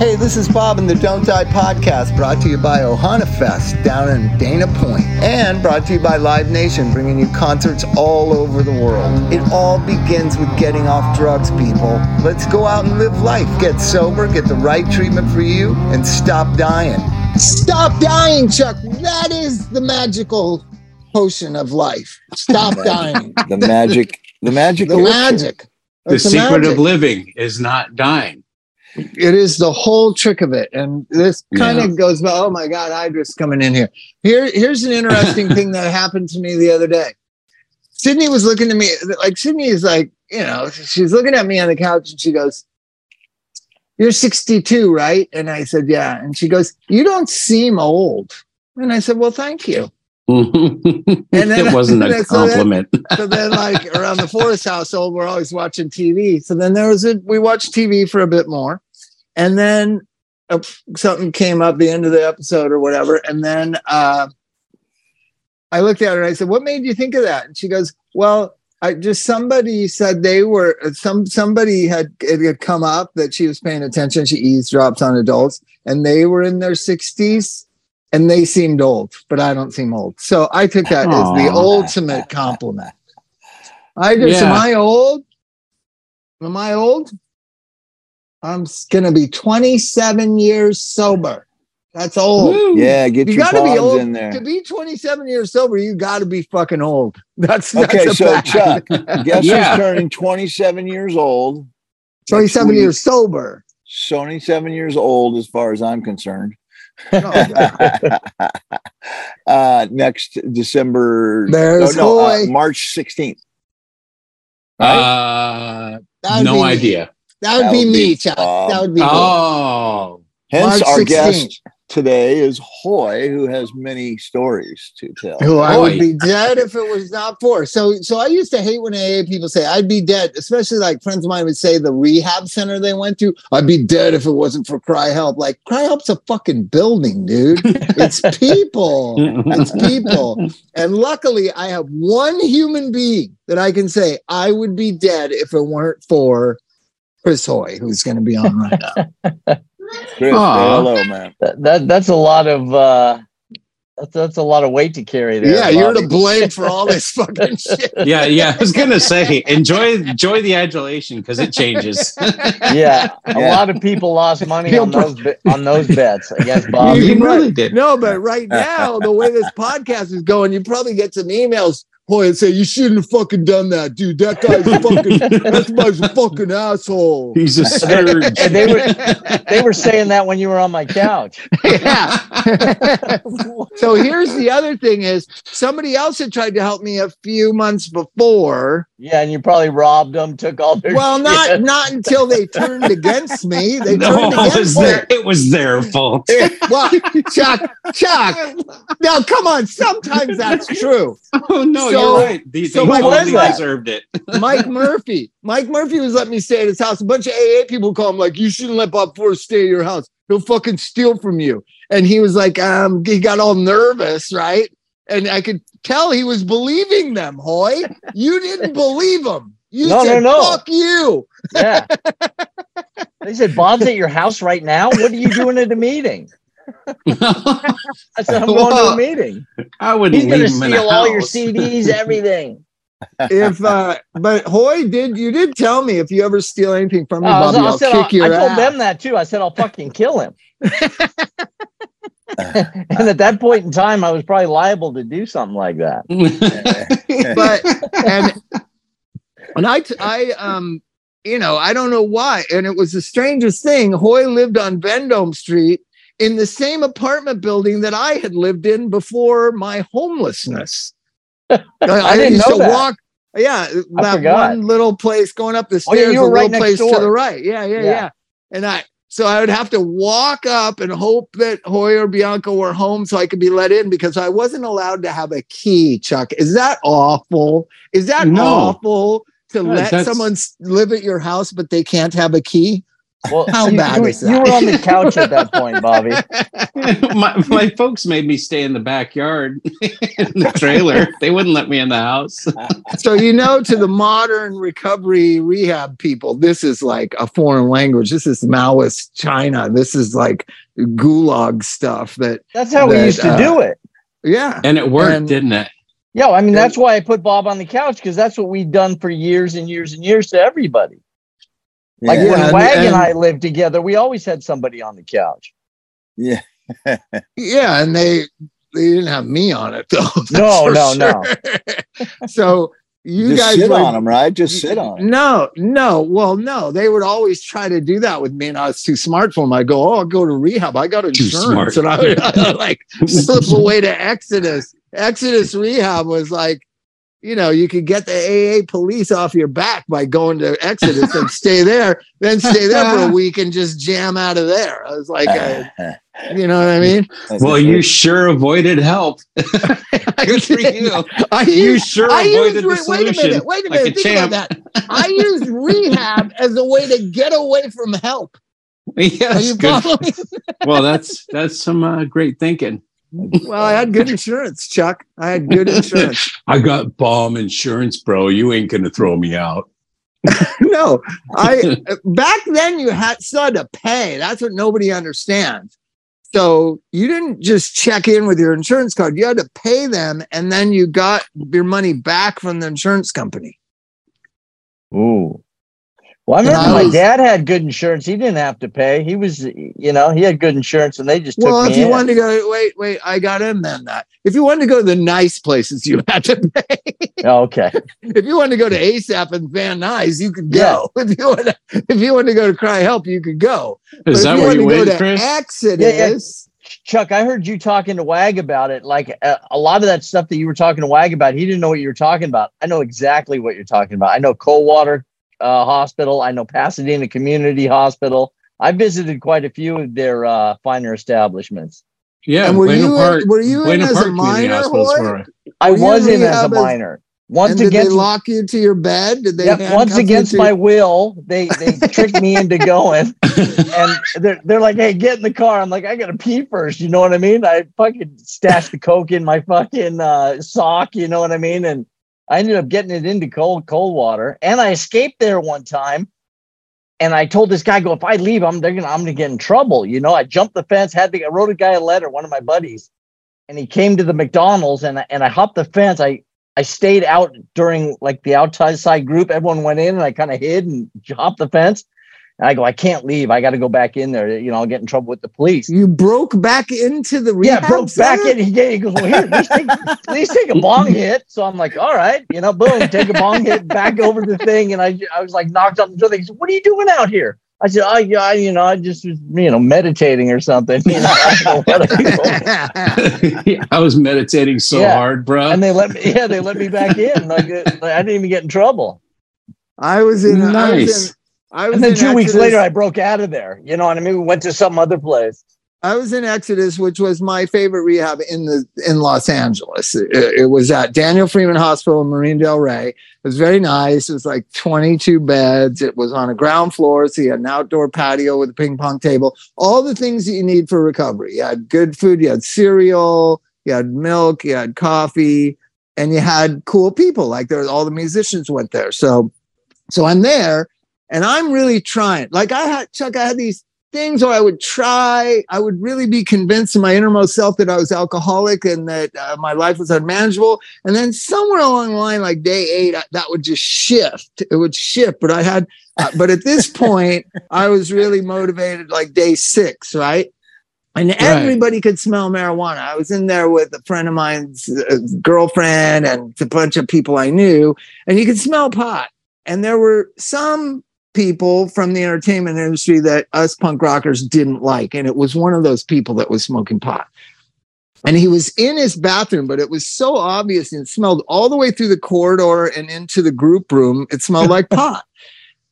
Hey, this is Bob in the Don't Die podcast, brought to you by Ohana Fest down in Dana Point, and brought to you by Live Nation, bringing you concerts all over the world. It all begins with getting off drugs, people. Let's go out and live life. Get sober, get the right treatment for you, and stop dying. Stop dying, Chuck. That is the magical potion of life. Stop dying. The magic, the magic, The elixir. magic. The It's secret of living is not dying. It is the whole trick of it. And this kind of goes by, oh my God, Hydra's coming in here. Here, here's an interesting thing that happened to me the other day. Sydney was looking at me like Sydney is like, you know, she's looking at me on the couch and she goes, You're 62, right? And I said, Yeah. And she goes, You don't seem old. And I said, Well, thank you. Then- it wasn't a so then- compliment. so then like around the forest household we're always watching tv so then there was a we watched tv for a bit more. And then uh, something came up the end of the episode or whatever. And then uh i looked at her and i said what made you think of that? And she goes well I just somebody said they were some somebody had it had come up that she was paying attention. She eavesdropped on adults, and they were in their sixties, and they seemed old, but I don't seem old. So I took that as the ultimate compliment. I just am I old? Am I old? I'm gonna be 27 years sober. That's old. Woo. Yeah, get You your gotta be old in there. to be 27 years sober. You got to be fucking old. That's, that's Okay, a so fact. Chuck, guess Yeah. who's turning 27 years old? 27 years sober. 27 years old, as far as I'm concerned. Oh, God. uh, next December, There's no, no, uh, March 16th. Right? Uh, no be me. idea. That would That be would me, be Chuck. Bob. that would be me. Oh, Hence, March our 16th. guest today is Hoy, who has many stories to tell. Who I would be dead if it was not for. So, so I used to hate when AA people say I'd be dead, especially like friends of mine would say the rehab center they went to. I'd be dead if it wasn't for CRI-Help. Like CRI-Help's a fucking building, dude. It's people. It's people. And luckily, I have one human being that I can say I would be dead if it weren't for Chris Hoy, who's going to be on right now. Chris, say hello, man. That, that that's a lot of uh that's that's a lot of weight to carry there. yeah, you're to blame for all this fucking shit. yeah, yeah. I was gonna say, enjoy, enjoy the adulation because it changes. yeah, a Yeah. lot of people lost money on those be- on those bets against Bob. You You really might- did. No, but right now, the way this podcast is going, you probably get some emails. Boy, and say you shouldn't have fucking done that, dude. That guy's fucking that guy's a fucking asshole. He's a surge. And they were they were saying that when you were on my couch. yeah. so here's the other thing: is somebody else had tried to help me a few months before. Yeah, and you probably robbed them, took all their Well, not shit. not until they turned against me. They no, turned it was against their, me. it was their fault. Well, Chuck, Chuck. Now, come on. Sometimes that's true. Oh no, So- you're right. They, so they my totally deserved it. Mike Murphy. Mike Murphy was letting me stay at his house. A bunch of AA people call him like, you shouldn't let Bob Forrest stay at your house. He'll fucking steal from you. And he was like, um, he got all nervous, right? And I could tell he was believing them, Hoy. You didn't believe him. You No, said, no, no. fuck you. Yeah. They said Bob's at your house right now. What are you doing at a meeting? I said I'm going to a meeting. I wouldn't He's going to leave him in a steal all your. CDs, everything. If uh but Hoy did you did tell me if you ever steal anything from me, I, was- Bobby, I I'll said, kick I, your I told ass. them that too. I said I'll fucking kill him. and at that point in time, I was probably liable to do something like that. but and and I I um you know I don't know why and it was the strangest thing. Hoy lived on Vendome Street in the same apartment building that I had lived in before my homelessness. I, I didn't used know to that. walk. Yeah, that forgot. one little place going up the stairs, Oh, yeah, you were a right next place to the right. Yeah, yeah, yeah, Yeah. And I so I would have to walk up and hope that Hoy or Bianca were home so I could be let in because I wasn't allowed to have a key, Chuck. Is that awful? Is that No. awful to Yeah, let someone live at your house but they can't have a key? Well, How you, bad you, is you were on the couch at that point, Bobby. my, my folks made me stay in the backyard in the trailer. They wouldn't let me in the house. so you know to the modern recovery rehab people this is like a foreign language this is maoist china this is like gulag stuff that That's how we used to uh, do it. yeah And it worked, And- didn't it? Yeah, I mean Yeah. that's why I put Bob on the couch because that's what we'd done for years and years and years to everybody. Like Yeah. Yeah, when and- Wag and, and- I lived together, we always had somebody on the couch. Yeah. yeah and they they didn't have me on it though that's No, for no, no. so you Just guys sit would- on them, right? Just sit on 'em. No, no. Well, no. They would always try to do that with me, and I was too smart for them. I go, oh, I'll go to rehab. I got insurance, smart. and I I would, like slip away to Exodus. Exodus rehab was like, you know, you could get the AA police off your back by going to Exodus and stay there, then stay there for a week and just jam out of there. I was like, uh, you know what I mean? Well, you sure avoided help. Good for you. I You sure I avoided used, the wait a solution. minute, wait a like a minute. think about that. I used rehab as a way to get away from help. Are yes, you good. following? Well, that's that's some uh, great thinking. Well, I had good insurance, Chuck. I had good insurance. I got bomb insurance, bro. You ain't gonna throw me out. no, I back then you had still had to pay. That's what nobody understands. So you didn't just check in with your insurance card. You had to pay them, and then you got your money back from the insurance company. Ooh. Well, I remember I my was- dad had good insurance. He didn't have to pay. He was, you know, he had good insurance, and they just took Well, me if you in. wanted to go, wait, wait, I got him then that. If you wanted to go to the nice places, you had to pay. Oh, okay. if you wanted to go to ASAP and Van Nuys, you could go. If you want to, if you wanted to go to CRI-Help, you could go. But Is if that you where you went, go to Chris? Exodus, Chuck, I heard you talking to Wag about it. Like uh, a lot of that stuff that you were talking to Wag about, he didn't know what you were talking about. I know exactly what you're talking about. I know Coldwater uh, Hospital. I know Pasadena Community Hospital. I visited quite a few of their uh, finer establishments. Yeah, and were Buena you Park- were you in Buena as Park a minor? Hospital's where I Were you was in in as a rehab minor. Once and did they against lock you to your bed? Did they? Yep, once against to- my will, they they tricked me into going, and they're they're like, "Hey, get in the car." I'm like, "I gotta pee first. You know what I mean? I fucking stashed the coke in my fucking uh, sock. You know what I mean? And I ended up getting it into cold cold water, and I escaped there one time. And I told this guy, "Go if I leave, I'm they're gonna I'm gonna get in trouble." You know, I jumped the fence, had to I wrote a guy a letter, one of my buddies, and he came to the McDonald's, and I- and I hopped the fence. I I stayed out during like the outside group. Everyone went in and I kind of hid and hopped the fence. And I go, I can't leave. I got to go back in there. You know, I'll get in trouble with the police. You broke back into the Yeah, rehab broke back in. He, gave- he goes, well, here, please take, please take a bong hit. So I'm like, all right, you know, boom, take a bong hit, back over the thing. And I, I was like knocked on the door. They said, what are you doing out here? I said, oh, yeah, I- you know, I just was, you know, meditating or something. You know, I don't know what I told I was meditating so Yeah. hard, bro. and they let me, yeah, they let me back in. Like, I didn't even get in trouble. I was in. I was Nice. in, I was And then two weeks later, I broke out of there. You know what I mean? We went to some other place. I was in Exodus, which was my favorite rehab in the in Los Angeles. It, it was at Daniel Freeman Hospital in Marina del Rey. It was very nice. It was like 22 beds. It was on a ground floor, so you had an outdoor patio with a ping pong table. All the things that you need for recovery. You had good food. You had cereal. You had milk. You had coffee, and you had cool people. Like there, all the musicians went there. So, so I'm there, and I'm really trying. Like I had Chuck. I had these things where I would try, I would really be convinced in my innermost self that I was alcoholic and that uh, my life was unmanageable. And then somewhere along the line, like day eight, I- that would just shift. It would shift. But I had, uh, but at this point, I was really motivated like day six, right? And everybody could smell marijuana. I was in there with a friend of mine's uh, girlfriend and a bunch of people I knew, and you could smell pot. And there were some people from the entertainment industry that us punk rockers didn't like. And it was one of those people that was smoking pot. And he was in his bathroom, but it was so obvious and it smelled all the way through the corridor and into the group room. It smelled like pot.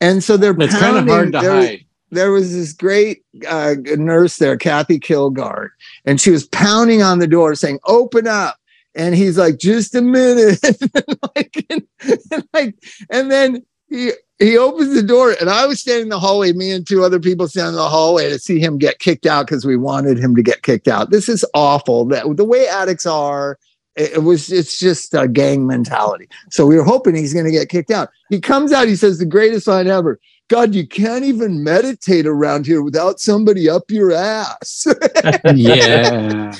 And so they're It's kind of hard to there- hide. there was this great uh, nurse there, Kathy Kilgard, and she was pounding on the door saying, "Open up." And he's like, "Just a minute," and like, and, and like, and then he he opens the door and I was standing in the hallway, me and two other people standing in the hallway to see him get kicked out because we wanted him to get kicked out. This is awful. That the way addicts are, it, was it's just a gang mentality. So we were hoping he's gonna get kicked out. He comes out, he says the greatest line ever. God, you can't even meditate around here without somebody up your ass. yeah.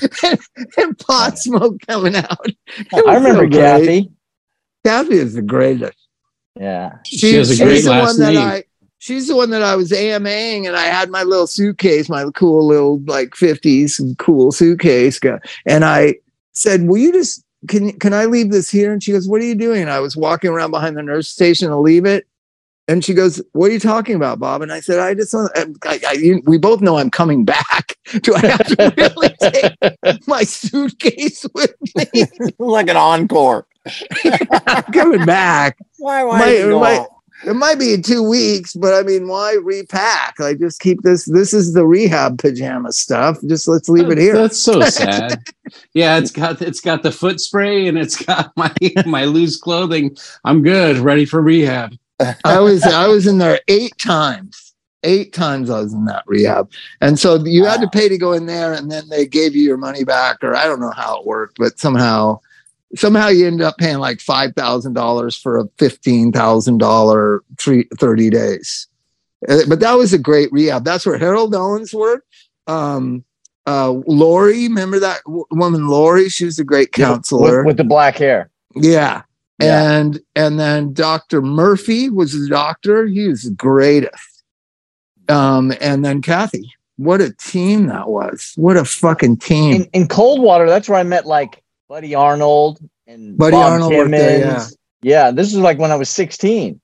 and pot smoke coming out. I remember so. Kathy. Kathy is the greatest. Yeah. She has a she's great the last one that name. I, she's the one that I was AMAing and I had my little suitcase, my cool little like 50s cool suitcase. go- And I said, Will you just can can I leave this here? And she goes, What are you doing? And I was walking around behind the nurse station to leave it. And she goes, "What are you talking about, Bob?" And I said, "I just want. Um, I, I, you- we both know I'm coming back. Do I have to really take my suitcase with me? like an encore. I'm coming back. Why? Why did you go Might- It might be in two weeks, but I mean, why repack? Like, just keep this. This is the rehab pajama stuff. Just let's leave it here. That's so sad. yeah, it's got it's got the foot spray and it's got my my loose clothing. I'm good, ready for rehab. I was I was in there eight times. Eight times I was in that rehab, and so you had to pay to go in there, and then they gave you your money back, or I don't know how it worked, but somehow somehow you end up paying like five thousand dollars for a fifteen thousand dollar 30 days. Uh, But that was a great rehab. That's where Harold Owens worked. Um, uh, Lori, remember that w- woman, Lori? She was a great counselor. With, with the black hair. Yeah. Yeah. And and then Dr. Murphy was the doctor. He was the greatest. Um, and then Kathy. What a team that was. What a fucking team. In, in Coldwater, that's where I met like Buddy Arnold and Buddy Bob Arnold worked there, Timmons. yeah. this is like when I was 16.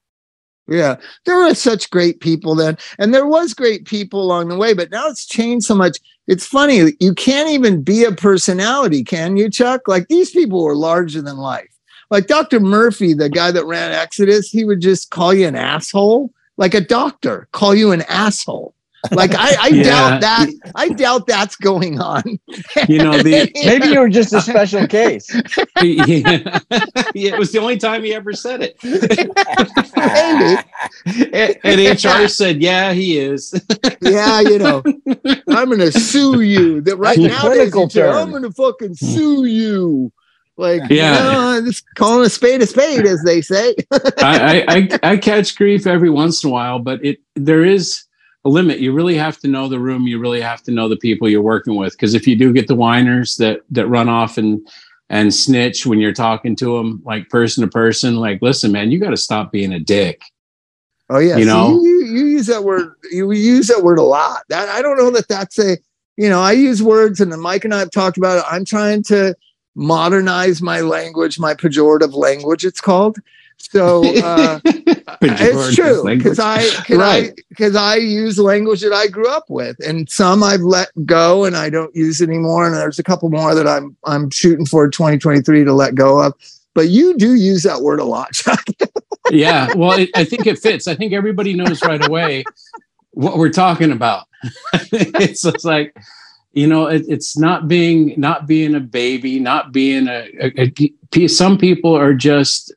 Yeah. There were such great people then. And there was great people along the way, but now it's changed so much. It's funny. You can't even be a personality, can you, Chuck? Like these people were larger than life. Like Dr. Murphy, the guy that ran Exodus, he would just call you an asshole, like a doctor, call you an asshole. Like I, I Yeah. doubt that. I doubt that's going on. You know the Maybe you were just a special case. yeah. yeah, it was the only time he ever said it. Maybe. and, and HR said, "Yeah, he is." yeah, you know, I'm gonna sue you. That right That's now, clinical. I'm gonna fucking sue you. Like, Yeah. yeah, just calling a spade a spade, as they say. I, I, I I catch grief every once in a while, but it there is a limit. You really have to know the room. You really have to know the people you're working with. Because if you do get the whiners that that run off and and snitch when you're talking to them, like person to person, like, listen, man, you got to stop being a dick. Oh yeah, You know? you, you, you use that word. You use that word a lot. That I don't know that that's a. You know, I use words, and then Mike and I have talked about it. I'm trying to modernize my language, my pejorative language. It's called. So uh, it's true because I because Right. I I use language that I grew up with, and some I've let go and I don't use anymore. And there's a couple more that I'm I'm shooting for 2023 to let go of. But you do use that word a lot, Chuck. yeah well it, i think it fits i think everybody knows right away what we're talking about it's just like you know it, it's not being not being a baby not being a, a, a some people are just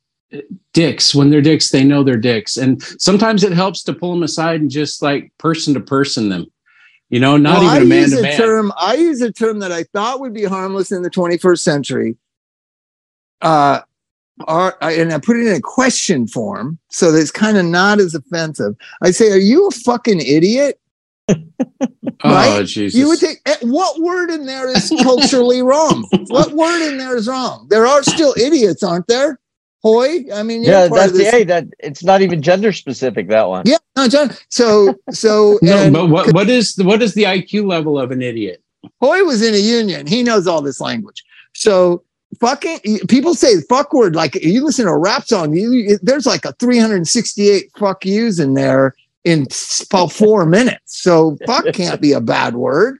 dicks when they're dicks they know they're dicks and sometimes it helps to pull them aside and just like person to person them you know not Well, even a I man to a man term. I use a term that I thought would be harmless in the 21st century. Uh, are, I- and I put it in a question form so that it's kind of not as offensive. I say, "Are you a fucking idiot?" oh jesus You would take eh, what word in there is culturally wrong? What word in there is wrong? There are still idiots, aren't there? Hoy, I mean, Yeah, part that's of the this. hey, that it's not even gender specific, that one. Yeah, no, John. So, so no and but what, what is the, what is the iq level of an idiot Hoy was in a union. He knows all this language. So fucking people say fuck word like you listen to a rap song. You there's like a 368 fuck yous in there in about four minutes. So fuck can't be a bad word.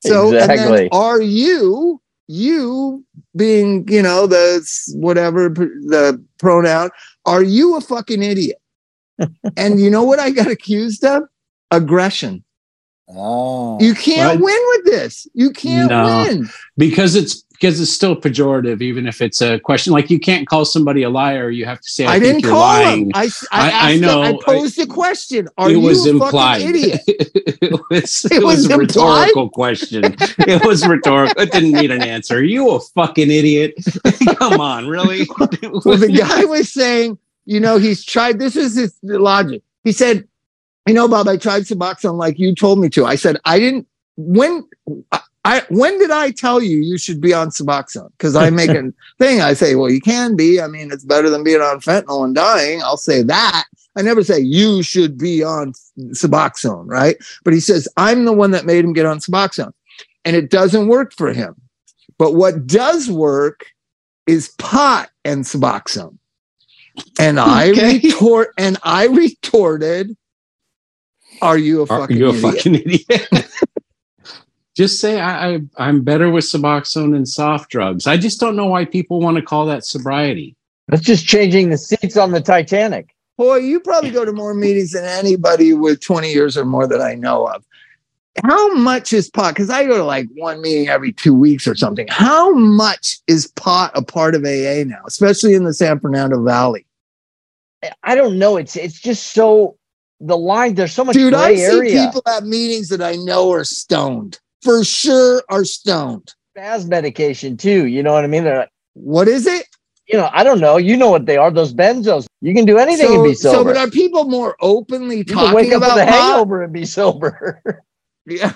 So and Exactly. then are you you being you know the whatever the pronoun? Are you a fucking idiot? and you know what I got accused of? Aggression. Oh. You can't Well, win with this. You can't No. win. because it's because it's still pejorative, even if it's a question. Like you can't call somebody a liar. You have to say, "I, I, didn't call lying." him. I, I, I- I know. I posed a question. Are it you was a implied. fucking idiot? it was, It it was was a rhetorical question. It was rhetorical. It didn't need an answer. Are you a fucking idiot? Come on, really? Well, the guy was saying, you know, he's tried. This is his logic. He said, you know, Bob, I tried Suboxone like you told me to. I said, I didn't. When I when did I tell you you should be on Suboxone? Because I make a thing. I say, well, you can be. I mean, it's better than being on fentanyl and dying. I'll say that. I never say you should be on Suboxone, right? But he says, I'm the one that made him get on Suboxone. And it doesn't work for him. But what does work is pot and Suboxone. And I Okay. retort and I retorted, Are you a fucking Are you a idiot? fucking idiot? just say I, I I'm better with Suboxone and soft drugs. I just don't know why people want to call that sobriety. That's just changing the seats on the Titanic. Boy, you probably go to more meetings than anybody with 20 years or more that I know of. How much is pot? Because I go to like one meeting every two weeks or something. How much is pot a part of AA now, especially in the San Fernando Valley? I don't know. It's it's just so the line. There's so much Dude, I see area. people at meetings that I know are stoned. For sure are stoned. Spaz medication too. You know what I mean? They're like, What is it? you know, I don't know. You know what they are? Those benzos. You can do anything and So, be so, but are people more openly you talking wake up about with a pot? hangover and be sober. Yeah.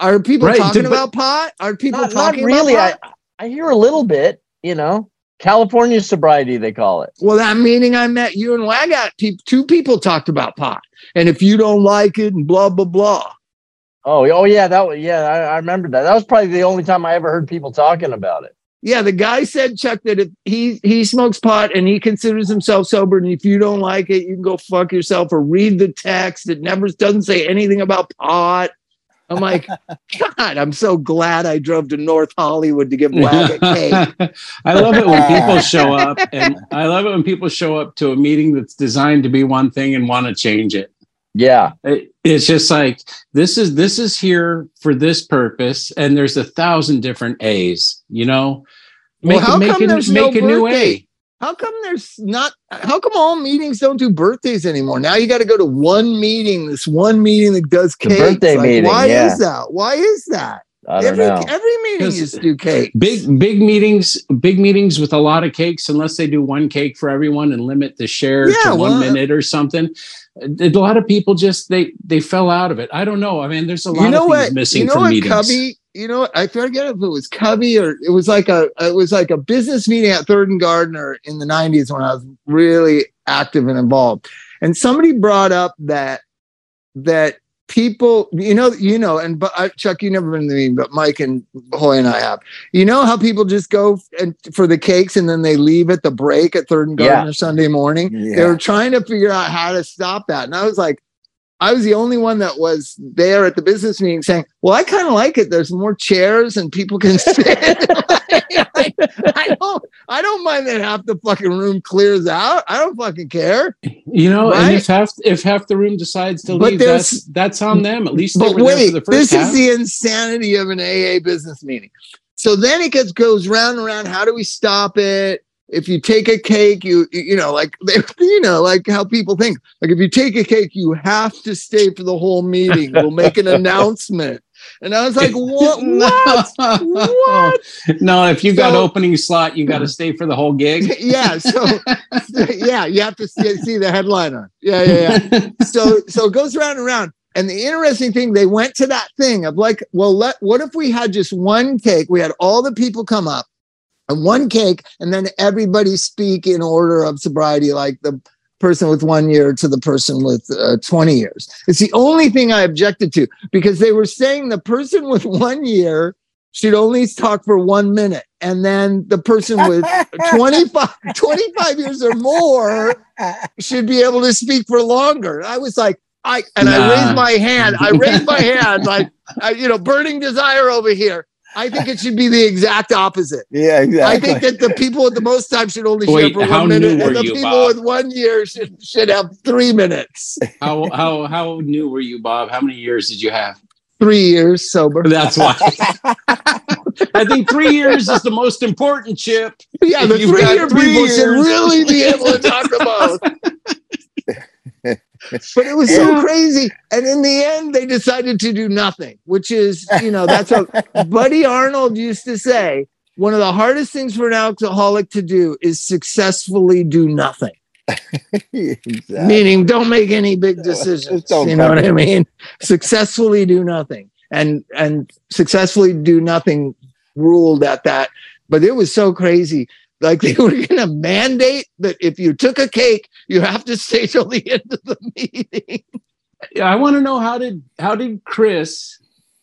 Are people Right, talking but- about pot? Are people not, not talking really. about I pot? I hear a little bit. You know, California sobriety they call it. Well, that meeting I met you and Wagat, pe- two people talked about pot. And if you don't like it and blah, blah, blah. Oh, oh yeah, that was yeah. I, I remember that. That was probably the only time I ever heard people talking about it. Yeah, the guy said, Chuck, that if he he smokes pot and he considers himself sober, and if you don't like it, you can go fuck yourself or read the text. It never doesn't say anything about pot. I'm like, God, I'm so glad I drove to North Hollywood to give Wagat cake. I love it when people show up, and I love it when people show up to a meeting that's designed to be one thing and want to change it. Yeah, It- It's just like this is this is here for this purpose, and there's a thousand different A's. You know, Well, how make come a, there's make no a new birthday? A. How come there's not? How come all meetings don't do birthdays anymore? Now you got to go to one meeting, this one meeting that does The birthday Like, meeting, Why yeah. is that? Why is that? I don't every know. every meeting 'Cause used to do cake. Big big meetings, big meetings with a lot of cakes, unless they do one cake for everyone and limit the share Yeah, to one minute or something. A lot of people just they they fell out of it. I don't know. I mean, there's a lot You know of things what? missing You know from what? meetings. Cubby. You know what? I forget if it was Cubby or it was like a it was like a business meeting at Third and Gardner in the '90s when I was really active and involved. And somebody brought up that that people, you know, you know, and but uh, Chuck, you never been to me but Mike and Hoy and I have. You know how people just go and for the cakes and then they leave at the break at Third and Yeah. Gardner Sunday morning. They Yeah. were trying to figure out how to stop that, and I was like. I was the only one that was there at the business meeting saying, "Well, I kind of like it. There's more chairs and people can sit." Like, I don't, I don't mind that half the fucking room clears out. I don't fucking care. You know, Right? and if half if half the room decides to But leave, that's that's on them. At least they But wait, for the first this half. is the insanity of an AA business meeting. So then it gets goes round and round. How do we stop it? If you take a cake, you you know, like you know, like how people think. Like if you take a cake, you have to stay for the whole meeting. We'll make an announcement. And I was like, what? What? What? no, if you got opening slot, you got to stay for the whole gig. yeah. So yeah, you have to see, see the headliner. Yeah, yeah, yeah. so so it goes round and round. And the interesting thing, they went to that thing of like, well, let what if we had just one cake? We had all the people come up and one cake, and then everybody speak in order of sobriety, like the person with one year to the person with uh, 20 years. It's the only thing I objected to because they were saying the person with one year should only talk for one minute. And then the person with 25, 25 years or more should be able to speak for longer. I was like, I and I raised my hand. I raised my hand like I, you know, burning desire over here. I think it should be the exact opposite. Yeah, exactly. I think that the people with the most time should only share for how one new minute, were and the you, people Bob? with one year should should have three minutes. how how how new were you, Bob? How many years did you have? three years sober. That's why. I think three years is the most important chip. Yeah, the three got year three people should really be able to talk about. but it was so crazy. And in the end, they decided to do nothing, which is, you know, that's what Buddy Arnold used to say. One of the hardest things for an alcoholic to do is successfully do nothing. exactly. Meaning, don't make any big decisions. You know what I mean? Successfully do nothing, and and successfully do nothing ruled at that. But it was so crazy. Like they were going to mandate that if you took a cake, you have to stay till the end of the meeting. Yeah, I want to know how did how did Chris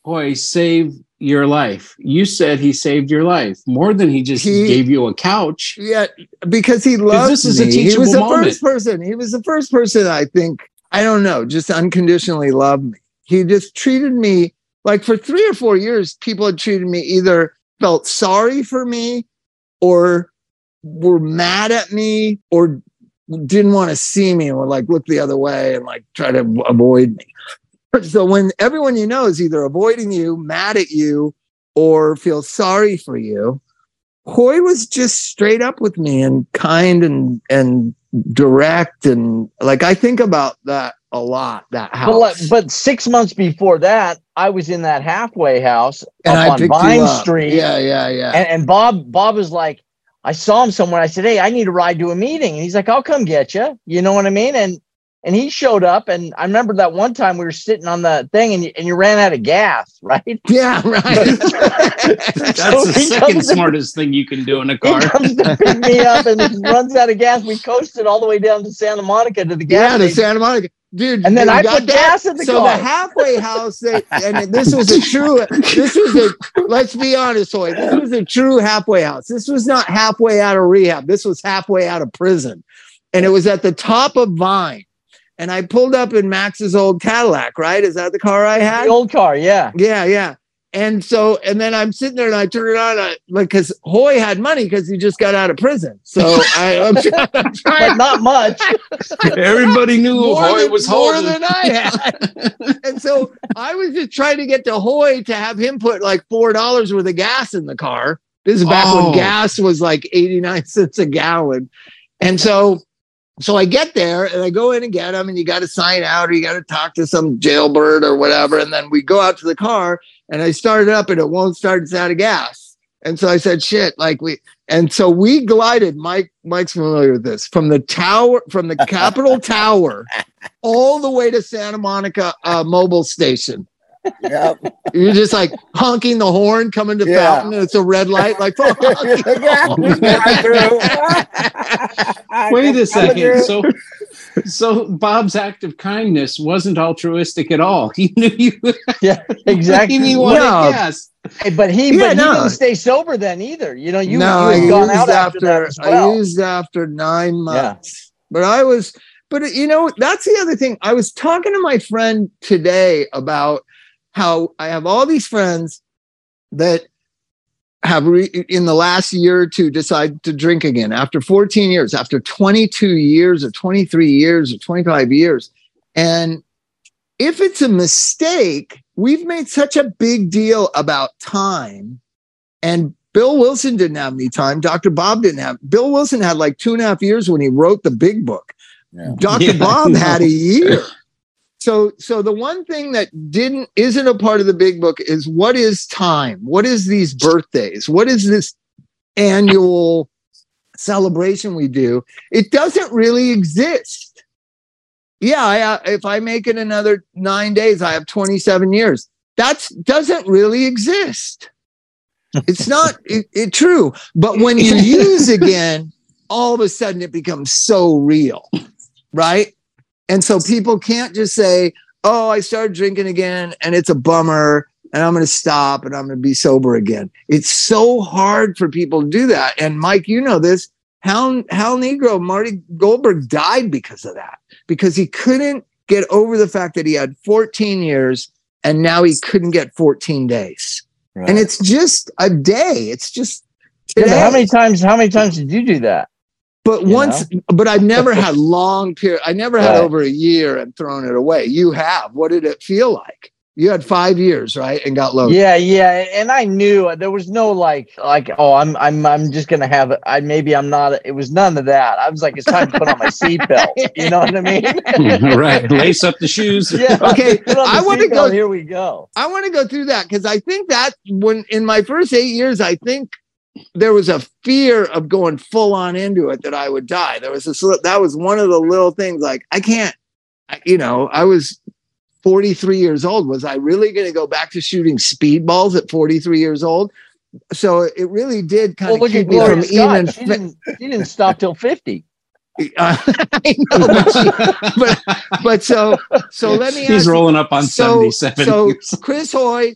Hoy save your life? You said he saved your life more than he just He- gave you a couch. Yeah, because he loved this is a me. He was the moment. first person. He was the first person I think I don't know, just unconditionally loved me. He just treated me like for three or four years. People had treated me either felt sorry for me, or were mad at me, or didn't want to see me, and or like look the other way and like try to avoid me. So when everyone you know is either avoiding you, mad at you, or feels sorry for you, Hoy was just straight up with me and kind and and direct and like I think about that a lot. That house, But, like, but six months before that, I was in that halfway house and up I on Vine. Street. Yeah, yeah, yeah. And, and Bob, Bob was like, I saw him somewhere. I said, Hey, I need a ride to a meeting. And he's like, I'll come get you. You know what I mean? And and he showed up. And I remember that one time we were sitting on the thing and you, and you ran out of gas, right? yeah, right. That's So the second comes to- smartest thing you can do in a He car. comes to pick me up and runs out of gas. We coasted all the way down to Santa Monica to the gas yeah, to. Santa Monica, dude. And then I got put gas in the so car. the halfway house, they, and this was a true. This was a. Let's be honest, Hoy. This was a true halfway house. This was not halfway out of rehab. This was halfway out of prison, and it was at the top of Vine. And I pulled up in Max's old Cadillac. Right? Is that the car I had? the old car, yeah. Yeah, yeah. And so, and then I'm sitting there and I turn it on, I, like, because Hoy had money because he just got out of prison. So I, I'm, trying- I'm But trying not much. Everybody knew more, Hoy than, was more holding. than I had. and so I was just trying to get to Hoy to have him put like four dollars worth of gas in the car. This is back Oh. when gas was like 89 cents a gallon. And so so I get there and I go in and get him, and you got to sign out or you got to talk to some jailbird or whatever. And then we go out to the car and I start it up and it won't start. It's out of gas. And so I said, shit, like we, and so we glided. Mike, Mike's familiar with this from the tower, from the Capitol Tower all the way to Santa Monica uh, Mobil station. Yep. You're just like honking the horn coming to Yeah. fountain. And it's a red light, like fuck. Wait a second. So, so Bob's act of kindness wasn't altruistic at all. He knew you. Yeah, He exactly. knew you wanted No. gas. Hey, but he, Yeah, but no. he didn't stay sober then either. You know, you, no, you I gone used out after, that as well. I used after nine months. But I was, but you know, that's the other thing. I was talking to my friend today about how I have all these friends that have re- in the last year or two decided to drink again after 14 years, after 22 years or 23 years or 25 years. And if it's a mistake, we've made such a big deal about time. And Bill Wilson didn't have any time. Dr. Bob didn't have. Bill Wilson had like two and a half years when he wrote the big book. Yeah. Dr. Yeah, Bob had a year. So, so the one thing that didn't isn't a part of the big book is what is time? What is these birthdays? What is this annual celebration we do? It doesn't really exist. Yeah, I, uh, if I make it another nine days, I have 27 years. That doesn't really exist. It's not it, it true. But when you use again, all of a sudden it becomes so real, right? And so people can't just say, "Oh, I started drinking again, and it's a bummer, and I'm going to stop, and I'm going to be sober again." It's so hard for people to do that. And Mike, you know this. Hal, Hal Negro, Marty Goldberg died because of that, because he couldn't get over the fact that he had 14 years and now he couldn't get 14 days. Right. And it's just a day. It's just Yeah, how many times? How many times did you do that? But You once, but I've never had long period. I never had Right. over a year and thrown it away. You have. What did it feel like? You had five years, right? And got loaded. Yeah, yeah, and I knew uh, there was no like, like, oh, I'm, I'm, I'm just gonna have. I maybe I'm not. It was none of that. I was like, it's time to put on my seatbelt. You know what I mean? right. Lace up the shoes. yeah. Okay, Put on the I wanna go- Here we go. I want to go through that because I think that when in my first eight years, I think there was a fear of going full on into it that I would die. There was this that was one of the little things like I can't, I- you know, I was 43 years old. Was I really going to go back to shooting speedballs at 43 years old? So it really did kind Well, of keep at me from Scott. even. She didn't, she didn't stop till fifty. Uh, I know, but, she- but but so so let me. He's ask you- rolling up on so 77 so years. Chris Hoy,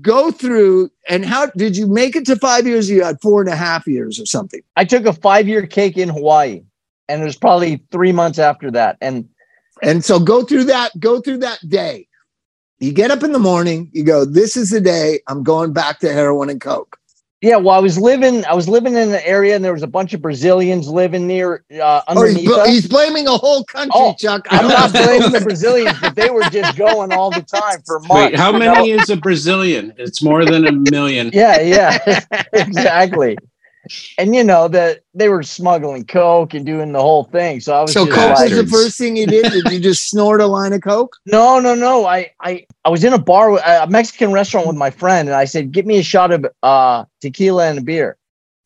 go through and how did you make it to five years? You had four and a half years or something. I took a five year cake in Hawaii, and it was probably three months after that. And And so go through that, go through that day. You get up in the morning, you go, This is the day I'm going back to heroin and coke. Yeah, well, I was living, I was living in an area, and there was a bunch of Brazilians living near uh, Oh, he's, underneath bl- us. he's blaming a whole country, Oh, Chuck. I I'm don't blaming the Brazilians, but they were just going all the time for months. Wait, how you know? many is a Brazilian? It's more than a million. Yeah, yeah, exactly. And you know that they were smuggling coke and doing the whole thing. So I was So coke like, was the first thing you did. Did you just snort a line of coke? No, no, no. I, I, I was in a bar, a Mexican restaurant with my friend, and I said, "Get me a shot of uh, tequila and a beer."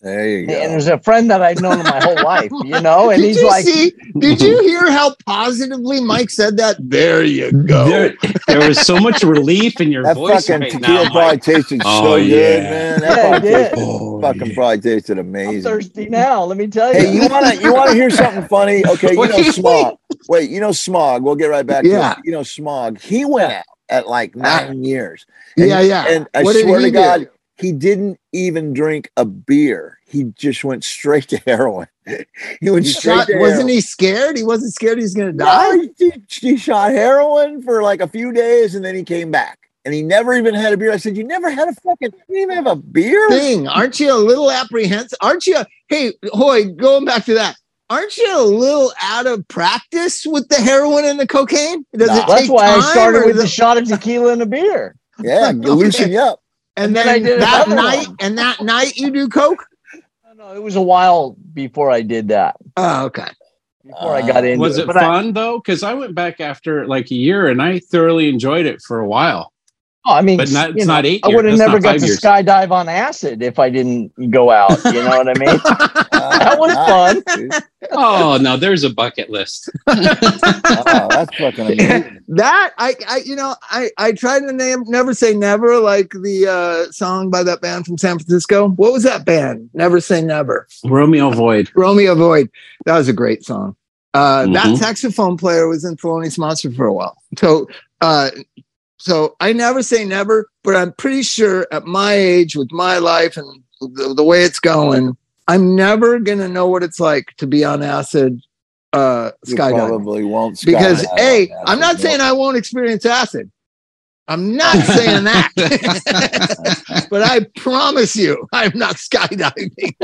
There you go. And there's a friend that I've known my whole life, you know, and did he's you like, see? Did you hear how positively Mike said that? There you go. There, there was so much relief in your That voice fucking right tequila now. probably tasted Oh, so good, man. That Yeah, probably did. Oh, fucking yeah. probably tasted "I'm amazing. thirsty now." Let me tell you. Hey, you wanna you wanna hear something funny? Okay, you know Wait, Smog. Wait, you know Smog. We'll get right back Yeah. to it. You know Smog. He went out at like nine years. yeah, yeah. And I What did swear he to do? God, he didn't even drink a beer. He just went straight to heroin. he went He straight shot- to wasn't heroin. he scared? He wasn't scared he's going to No, die. he, he shot heroin for like a few days and then he came back. And he never even had a beer. I said, You never had a fucking, you didn't even have a beer? Thing, aren't you a little apprehensive? Aren't you? Hey, Hoy, going back to that, aren't you a little out of practice with the heroin and the cocaine? Does Nah. it That's take why I started with the- the shot of tequila and a beer. Yeah, to loosen you up. And, and then then, I did that night, one. and that night you do coke. No, no, it was a while before I did that. Oh, okay. Before I got Uh, into Was it, it But I- fun though? Because I went back after like a year and I thoroughly enjoyed it for a while. Oh, I mean, But not- it's know, not eight I would have never got five to years. skydive on acid if I didn't go out. You know what I mean? That was fun. Oh no, there's a bucket list. Oh, that's fucking amazing. that I, I, you know, I, I tried to name "Never Say Never" like the uh, song by that band from San Francisco. What was that band? Never Say Never. Romeo Void. Romeo Void. That was a great song. Uh, That Mhm. saxophone player was in Thelonious Monster for a while. So, uh, so I never say never, but I'm pretty sure at my age, with my life and the, the way it's going, I'm never gonna know what it's like to be on acid uh, You skydiving. probably won't Because a. I'm not saying I won't experience acid. I'm not saying that. but I promise you, I'm not skydiving.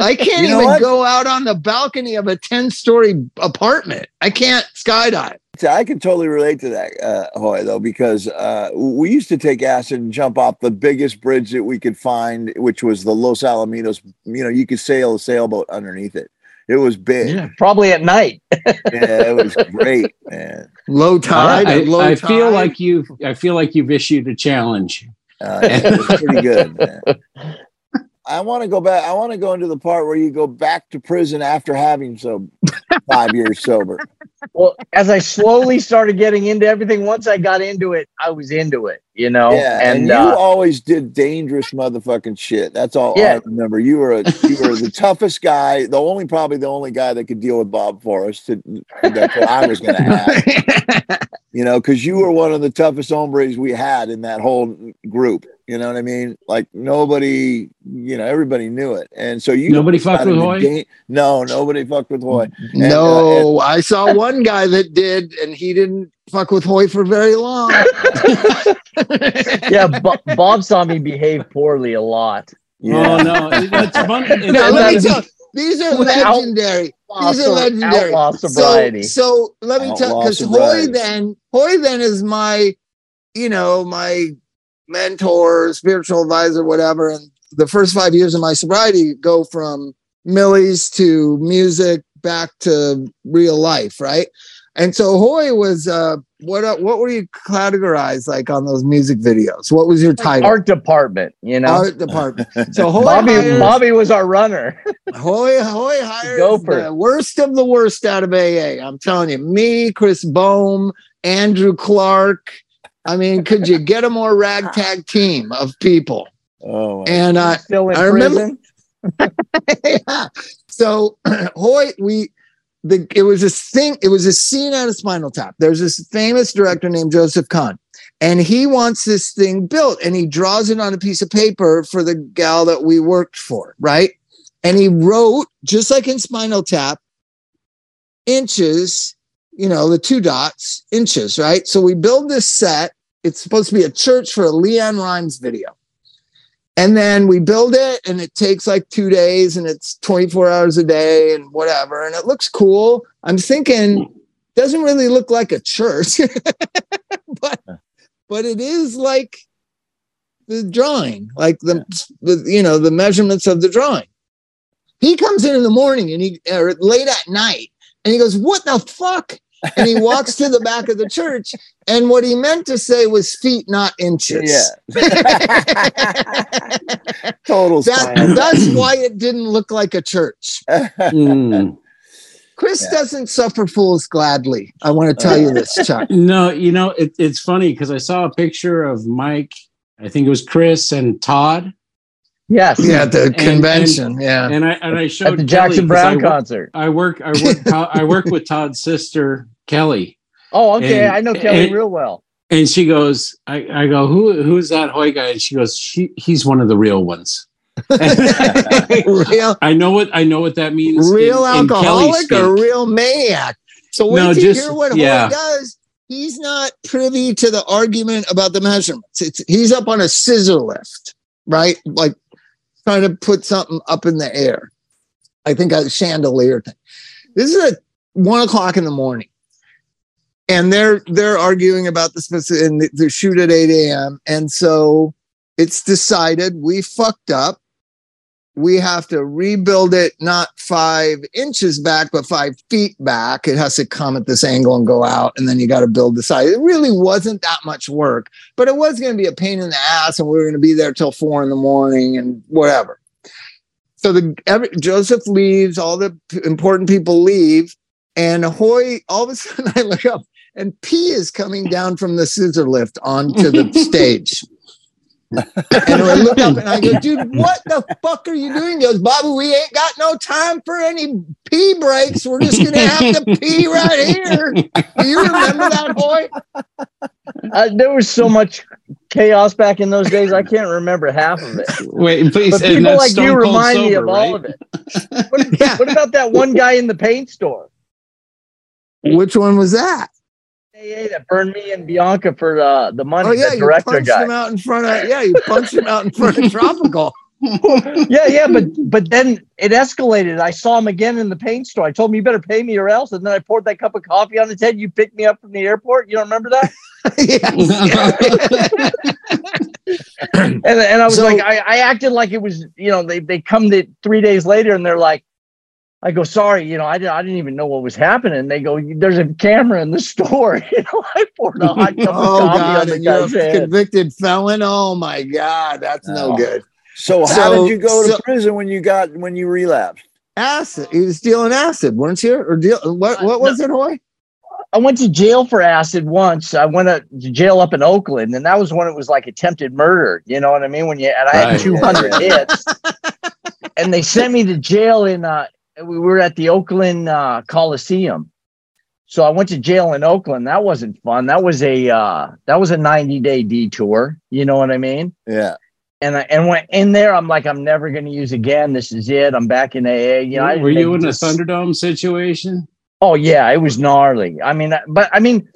I can't You know even what? go out on the balcony of a 10 story apartment. I can't skydive. See, I can totally relate to that, uh, Hoy, though, because uh, we used to take acid and jump off the biggest bridge that we could find, which was the Los Alamitos. You know, you could sail a sailboat underneath it. It was big. Yeah, Probably at night. Yeah, it was great, man. Low tide. I, or low I tide. feel like you've. I feel like you've issued a challenge. Uh, it was pretty good, man. I want to go back. I want to go into the part where you go back to prison after having so five years sober. Well, as I slowly started getting into everything, once I got into it, I was into it, you know. yeah, and, and you uh, always did dangerous motherfucking shit. That's all I remember. You were a, you were the toughest guy. The only probably the only guy that could deal with Bob Forrest. To, that's what I was going to have. You know, because you were one of the toughest hombres we had in that whole group. You know what I mean? Like nobody, you know, everybody knew it, and so you Nobody fucked with into Hoy? da- no, nobody fucked with Hoy. Uh, no, I saw one guy that did, and he didn't fuck with Hoy for very long. yeah, Bo- Bob saw me behave poorly a lot. Oh no, it's fun. It's now, let me that- tell these are Without- legendary. Outlaw, These are legendary. outlaw sobriety. So, so let me tell because Hoy then Hoy then is my you know, my mentor, spiritual advisor, whatever. And the first five years of my sobriety go from Millie's to music back to real life, right? And so Hoy was uh what uh, what were you categorized like on those music videos? What was your title? Art department, you know. Art department. So Hoy Bobby hires, Bobby was our runner. Hoy Hoy hires the worst of the worst out of AA. I'm telling you, me, Chris Bohm, Andrew Clark. I mean, could you get a more ragtag team of people? Oh, my- And uh, Still in I remember- yeah. So Hoy, we the it was a thing, it was a scene out of Spinal Tap. There's this famous director named Joseph Kahn, and he wants this thing built, and he draws it on a piece of paper for the gal that we worked for, right? And he wrote, just like in Spinal Tap, inches, you know, the two dots, inches, right? So we build this set. It's supposed to be a church for a LeAnn Rimes video. And then we build it and it takes like two days and it's 24 hours a day and whatever. And it looks cool. I'm thinking, doesn't really look like a church, but but it is like the drawing, like the, the you know, the measurements of the drawing. He comes in in the morning and he or late at night and he goes, What the fuck? And he walks to the back of the church. And what he meant to say was feet, not inches. Yeah. Total That, that's why it didn't look like a church. Mm. Chris Yeah. doesn't suffer fools gladly. I want to tell you this, Chuck. No, you know, it, it's funny because I saw a picture of Mike, I think it was Chris and Todd. Yes. Yeah, at the And- convention. yeah. And I and I showed At the Kelly Jackson 'cause I Browne concert. I work I work I work with Todd's sister Kelly. Oh, okay. and- I know Kelly and- real well. And she goes, I, I go, who who's that Hoy guy? And she goes, she he's one of the real ones. real I know what I know what that means. real in- in alcoholic or real maniac. So wait No, you just- hear what yeah. Hoy does. He's not privy to the argument about the measurements. It's he's up on a scissor lift, right? Like trying to put something up in the air. I think a chandelier thing. This is at one o'clock in the morning. And they're they're arguing about the specific and the, the shoot at 8 a.m. And so it's decided we fucked up we have to rebuild it not five inches back, but five feet back. It has to come at this angle and go out, and then you got to build the side. It really wasn't that much work, but it was going to be a pain in the ass, and we were going to be there till four in the morning and whatever. So the every, Joseph leaves, all the p- important people leave, and Hoy. All of a sudden, I look up, and P is coming down from the scissor lift onto the stage. And I look up and I go, dude, what the fuck are you doing? He goes, Bobby, we ain't got no time for any pee breaks. We're just gonna have to pee right here. Do you remember that, boy? Uh, there was so much chaos back in those days. I can't remember half of it. Wait, please. But people like you Cold remind me Sober, of all of it. What, Yeah. what about that one guy in the paint store? Which one was that? That burned me and Bianca for the the money. Oh yeah, you punched guy. him out in front of yeah, you punched him out in front of Tropical. yeah, yeah, but but then it escalated. I saw him again in the paint store. I told him you better pay me or else. And then I poured that cup of coffee on his head. You picked me up from the airport. You don't remember that? And and I was So- like, I, I acted like it was, you know, they they come to three days later and they're like, I go, sorry, you know, I didn't I didn't even know what was happening. They go, there's a camera in the store. You know, I poured a hot cup of oh coffee god, on the and you're guy's a head. convicted felon. Oh my god, that's no Oh. good. So how did you go to prison when you got when you relapsed? Acid. He was dealing acid, weren't you? Or deal what what was it, Hoy? I went to jail for acid once. I went to jail up in Oakland, and that was when it was like attempted murder. You know what I mean? When you and I had 200 hits, and they sent me to jail in. Uh, we were at the Oakland uh, Coliseum, so I went to jail in Oakland. That wasn't fun. That was a uh, that was a 90 day detour. You know what I mean? Yeah. And I and went in there. I'm like, I'm never going to use again. This is it. I'm back in AA. You know, I Were didn't you make in a Thunderdome situation? Oh yeah, it was gnarly. I mean, but I mean,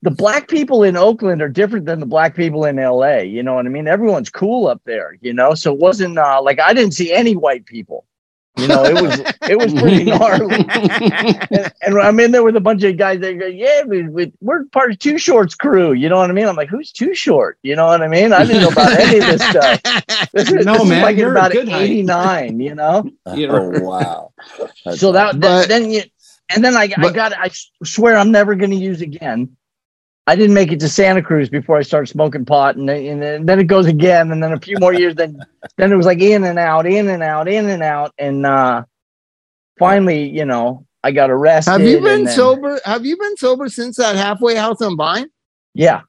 the black people in Oakland are different than the black people in LA. You know what I mean? Everyone's cool up there, you know. So it wasn't uh, like I didn't see any white people. You know, it was it was pretty gnarly. And, and I'm in there with a bunch of guys that go, yeah, we, we, we're part of Too Short's crew. You know what I mean? I'm like, who's Too Short? You know what I mean? I didn't know about any of this stuff. This is, No, this is man, like in you're a about 89, you know? Yeah. Oh wow. That's so that, But- then you and then I, I got I swear I'm never going to use again. I didn't make it to Santa Cruz before I started smoking pot, and, then- and then- then it goes again, and then a few more years. Then then it was like in and out, in and out, in and out, and uh finally, you know, I got arrested. Have you been then- sober? Have you been sober since that halfway house on Vine? Yeah,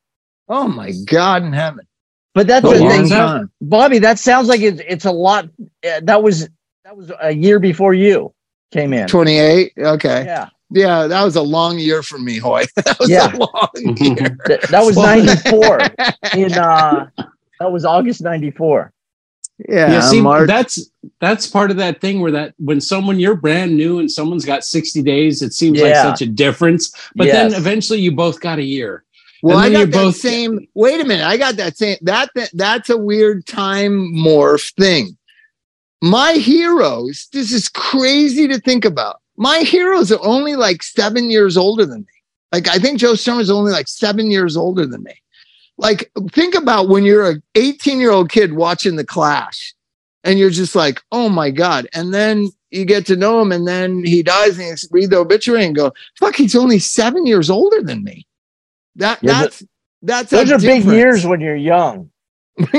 Oh my God in heaven! but that's the thing, time. Bobby. That sounds like it's it's a lot. Uh, that was that was a year before you came in. Twenty eight. Okay. Yeah, Yeah, that was a long year for me, Hoy. That was Yeah. a long year. Th- that was Well- '94. in uh, that was August '94. Yeah, yeah, see, March. that's that's part of that thing where that when someone you're brand new and someone's got 60 days, it seems like such a difference. But Yes. then eventually you both got a year. Well, I got you that both- same. Wait a minute, I got that same. That, that that's a weird time morph thing. My heroes. This is crazy to think about. My heroes are only like seven years older than me. Like I think Joe Strummer's only like seven years older than me. Like think about when you're a 18 year old kid watching the Clash, and you're just like, oh my god. And then you get to know him, and then he dies, and you read the obituary and go, fuck, he's only seven years older than me. That Yeah, that's that's Those a are big years when you're young.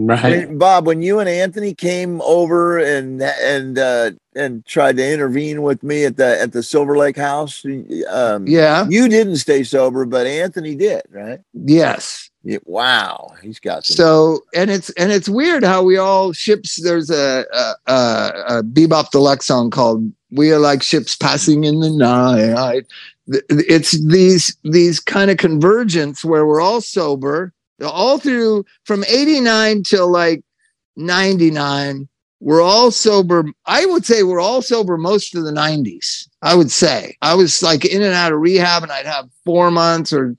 Right. When- Bob, when you and Anthony came over and and uh, and tried to intervene with me at the at the Silver Lake house, um, yeah. you didn't stay sober, but Anthony did, right? Yes. Yeah, wow, he's got some. So and it's and it's weird how we all ships. There's a a, a, a Be-Bop Deluxe song called "We Are Like Ships Passing in the Night." It's these these kind of convergence where we're all sober, all through from '89 till like '99. We're all sober. I would say we're all sober most of the '90s. I would say I was like in and out of rehab, and I'd have four months or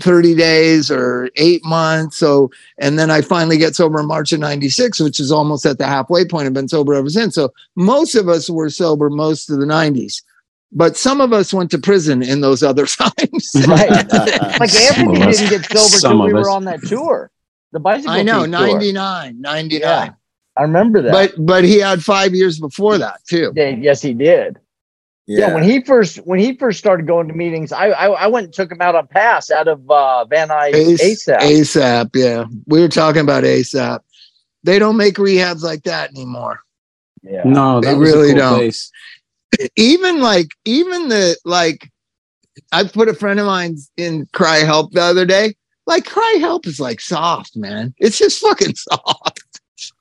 30 days or eight months. So, and then I finally get sober in March of 96, which is almost at the halfway point. I've been sober ever since. So, most of us were sober most of the 90s, but some of us went to prison in those other times. Right. like Some Anthony didn't get sober Some till we of were on that tour. The bicycle. I know, Thief tour. 99, 99. Yeah, I remember that. But, but he had five years before that too. Yeah, yes, he did. Yeah. when he first when he first started going to meetings, I I, I went and took him out on pass out of uh, Van Nuys Ace- ASAP. ASAP. Yeah. We were talking about ASAP. They don't make rehabs like that anymore. Yeah. No, They really cool don't. place. even like even the like I put a friend of mine in CRI-Help the other day. Like CRI-Help is like soft, man. It's just fucking soft.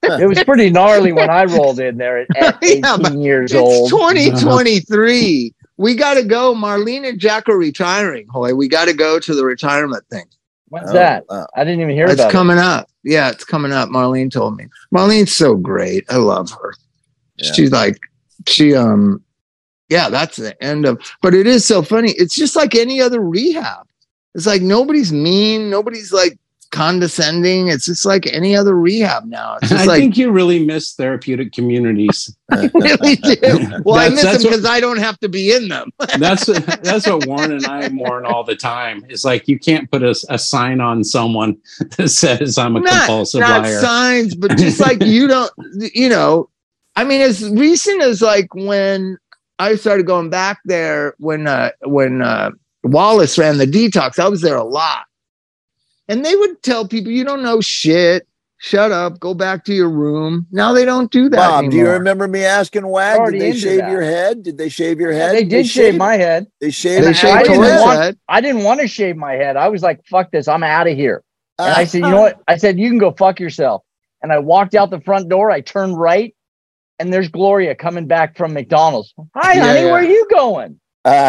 It was pretty gnarly when I rolled in there at, at 18 Yeah, but years It's old. 2023. We got to go. Marlene and Jack are retiring. Hoy, we got to go to the retirement thing. When's Oh, that? wow. I didn't even hear It's about coming up. Yeah, it's coming up. Marlene told me. Marlene's so great. I love her. Yeah. She's like, she um, yeah, that's the end of. But it is so funny. It's just like any other rehab. It's like nobody's mean. Nobody's like condescending. It's just like any other rehab now. It's I like think you really miss therapeutic communities. really do. Well, I miss them because I don't have to be in them. That's that's what Warren and I mourn all the time. It's like you can't put a, a sign on someone that says I'm a compulsive not liar. signs, but just like you don't, you know, I mean, as recent as like when I started going back there when uh when uh Wallace ran the detox, I was there a lot. And they would tell people, you don't know shit. Shut up, go back to your room. Now they don't do that. Bob, do you remember me asking Wag? Did they shave that. your head? Did they shave your head? they did shave my head. They shaved. They shaved I didn't want- head. I didn't want to shave my head. I was like, fuck this. I'm out of here. And Ah. I said, you know what? I said, you can go fuck yourself. And I walked out the front door. I turned right, and there's Gloria coming back from McDonald's. Hi, Yeah, honey. yeah. Where are you going?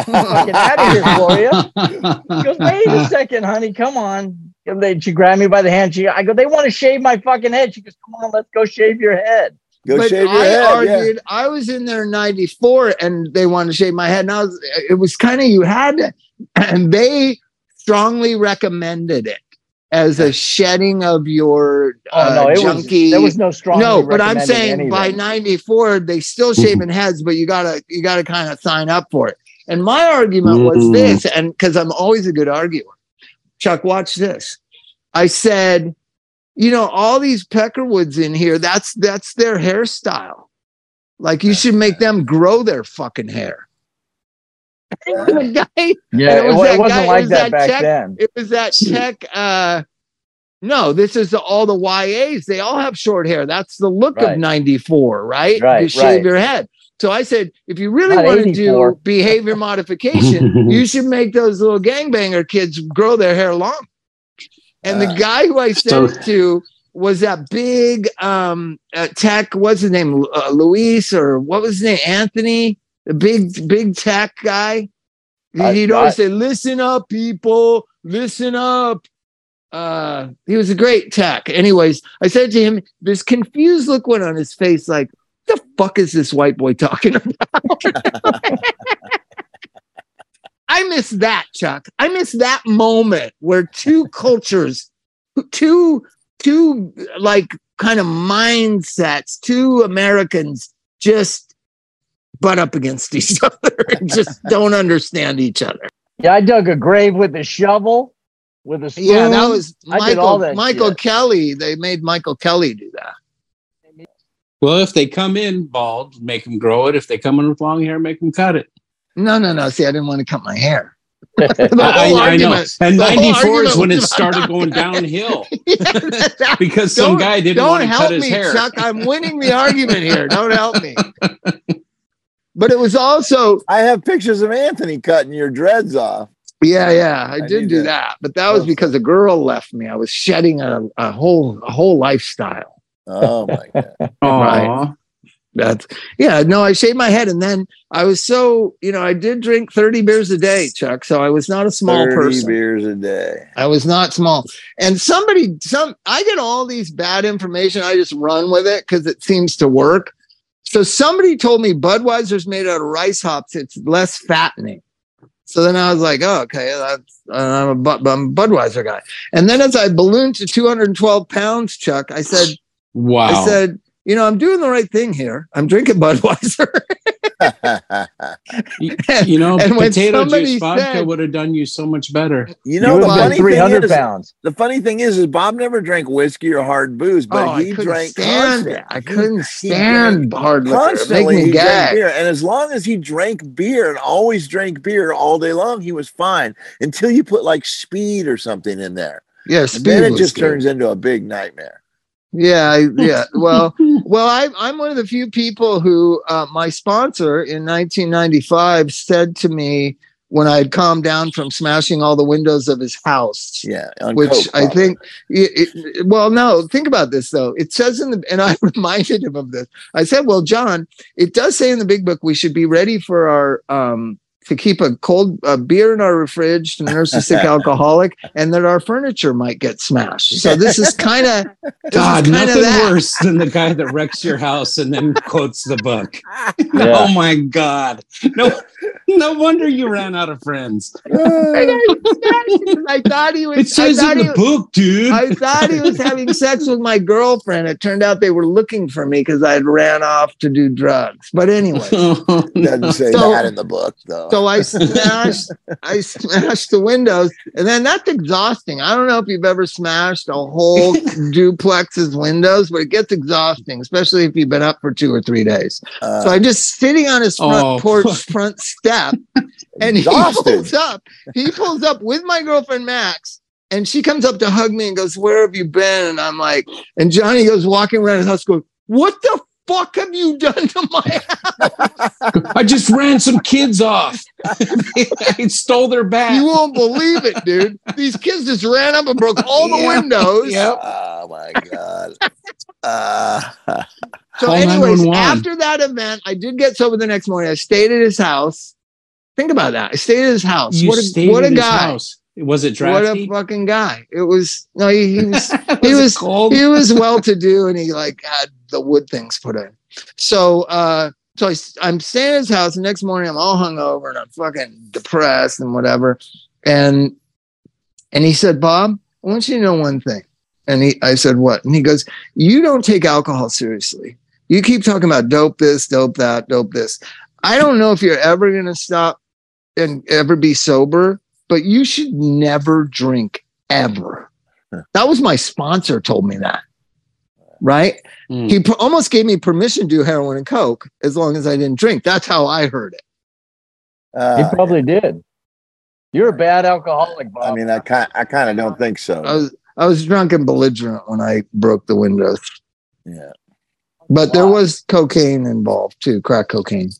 Fucking out of here, Gloria. She goes, wait a second, honey. Come on. And they, she grabbed me by the hand. She, I go, they want to shave my fucking head. She goes, come on, let's go shave your head. Go but shave your I head. yeah. I was in there in 94 and they wanted to shave my head. And I was it was kind of you had to and they strongly recommended it. as a shedding of your Oh no, uh, it was junky. there was no strong. no, but I'm saying by 94 they still shaving heads, but you gotta you gotta kind of sign up for it. And my argument was Mm. this, and because I'm always a good arguer. Chuck, watch this. I said, you know, all these peckerwoods in here, that's that's their hairstyle. Like you should make them grow their fucking hair. the guy, yeah, it it, was wa- that it wasn't guy- it like was that that back check- then. it was that tech uh no this is all the yas they all have short hair that's the look Right. of 94 right Right, you shave right. your head so i said if you really Not want to do behavior modification you should make those little gangbanger kids grow their hair long. And the Ah. guy who i So- sent it to was that big um uh, tech what's his name uh, luis or what was his name anthony the big big tech guy? I- he'd always I- say listen up people listen up. Uh he was a great tech. Anyways i said to him this confused look went on his face like the fuck is this white boy talking about? I miss that chuck. I miss that moment where two cultures two two like kind of mindsets two americans just butt up against each other and just don't understand each other. Yeah, I dug a grave with a shovel, with a spoon. yeah that was I did all michael michael shit. kelly. They made michael kelly do that Well, if they come in bald, make them grow it. If they come in with long hair, make them cut it. no no no see i didn't want to cut my hair I, I know. And 94 is when it started going downhill Yeah, because some guy didn't don't want to help cut his me, hair. Chuck. I'm winning the argument here. Don't help me. But it was also, I have pictures of Anthony cutting your dreads off. yeah, yeah, I, I did do to that. But that was because a girl left me. I was shedding a, a whole a whole lifestyle. Oh my god! Aw. That's yeah, no, I shaved my head and then I was so, you know, I did drink 30 beers a day, Chuck. So I was not a small Thirty person. beers a day. I was not small. And somebody, some, I get all these bad information. I just run with it because it seems to work. So somebody told me Budweiser's made out of rice hops. It's less fattening. So then I was like, oh, okay, that's, uh, I'm, a Bud, I'm a Budweiser guy. And then as I ballooned to 212 pounds, Chuck, I said, Wow. I said, you know, I'm doing the right thing here. I'm drinking Budweiser. you, you know, and when potato somebody juice vodka said- would have done you so much better. you know you the funny like thing hundred is, pounds. the funny thing is, is Bob never drank whiskey or hard booze, but oh, I he couldn't drank stand constant. it. I couldn't stand hard liquor. Constantly, me he drank gag. beer, and as long as he drank beer and always drank beer all day long, he was fine. Until you put like speed or something in there, Yes, and then it just turns into a big nightmare. Yeah, I, yeah. Well, well, I, I'm one of the few people who uh, my sponsor in 1995 said to me when I had calmed down from smashing all the windows of his house. Yeah, Which coke, I think, it, it- well, no, think about this though. It says in the, and I reminded him of this. I said, well, John, it does say in the big book we should be ready for our, um, to keep a cold uh, beer in our fridge to nurse a sick alcoholic, and that our furniture might get smashed. So this is kind of God, kinda nothing that. worse than the guy that wrecks your house and then quotes the book. Yeah. Oh my God. No, no wonder you ran out of friends. I thought he was. It says thought in he the book, dude. I thought he was having sex with my girlfriend. It turned out they were looking for me because I had ran off to do drugs. But anyway, Oh, Doesn't say So- that in the book, though. so I smashed, I smashed the windows, and then that's exhausting. I don't know if you've ever smashed a whole duplex's windows, but it gets exhausting, especially if you've been up for two or three days. Uh, So I'm just sitting on his front Oh, porch, fuck. front step, and he pulls up. He pulls up with my girlfriend Max, and she comes up to hug me and goes, "Where have you been?" And I'm like, and Johnny goes walking around his house, going, "What the fuck have you done to my house? I just ran some kids off. I stole their bat. You won't believe it, dude. These kids just ran up and broke all the Yeah. windows. Yep. oh my god. Uh, So, Call anyways, after that event, I did get sober the next morning. I stayed at his house. Think about that. I stayed at his house. You what a, stayed what a his guy. house. Was it What a fucking guy. It was no, he, he was was he was- cold. he was well to do and he like had the wood things put in. So uh so I, am staying at his house. The next morning, I'm all hungover and I'm fucking depressed and whatever. And and he said, Bob, I want you to know one thing. And he, I said, what? And he goes, you don't take alcohol seriously. You keep talking about dope this, dope that, dope this. I don't know if you're ever going to stop and ever be sober, but you should never drink ever. That was my sponsor told me that. Right? Mm. He pr- almost gave me permission to do heroin and coke as long as I didn't drink. That's how I heard it. He Uh, probably did. You're a bad alcoholic, Bob. I mean, I kind, I kind of don't think so. I was I was drunk and belligerent when I broke the windows. yeah. But there was cocaine involved too, crack cocaine.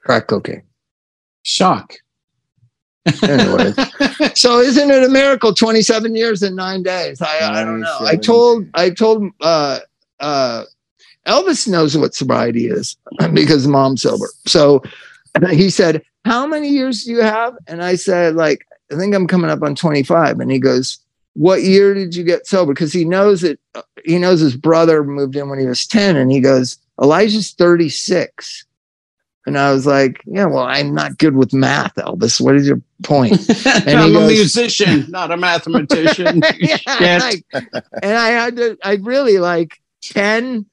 Crack cocaine. Shock. Anyways. so isn't it a miracle 27 years and 9 days? I, I don't know. I told I told uh uh Elvis knows what sobriety is because mom's sober. So he said, "How many years do you have?" And I said like I think I'm coming up on 25 and he goes, "What year did you get sober?" Because he knows it he knows his brother moved in when he was 10 and he goes, "Elijah's 36." And I was like, "Yeah, well, I'm not good with math, Elvis. What is your point?" I'm he a goes- musician, not a mathematician. yeah, and, I, and I had to, I really like 10,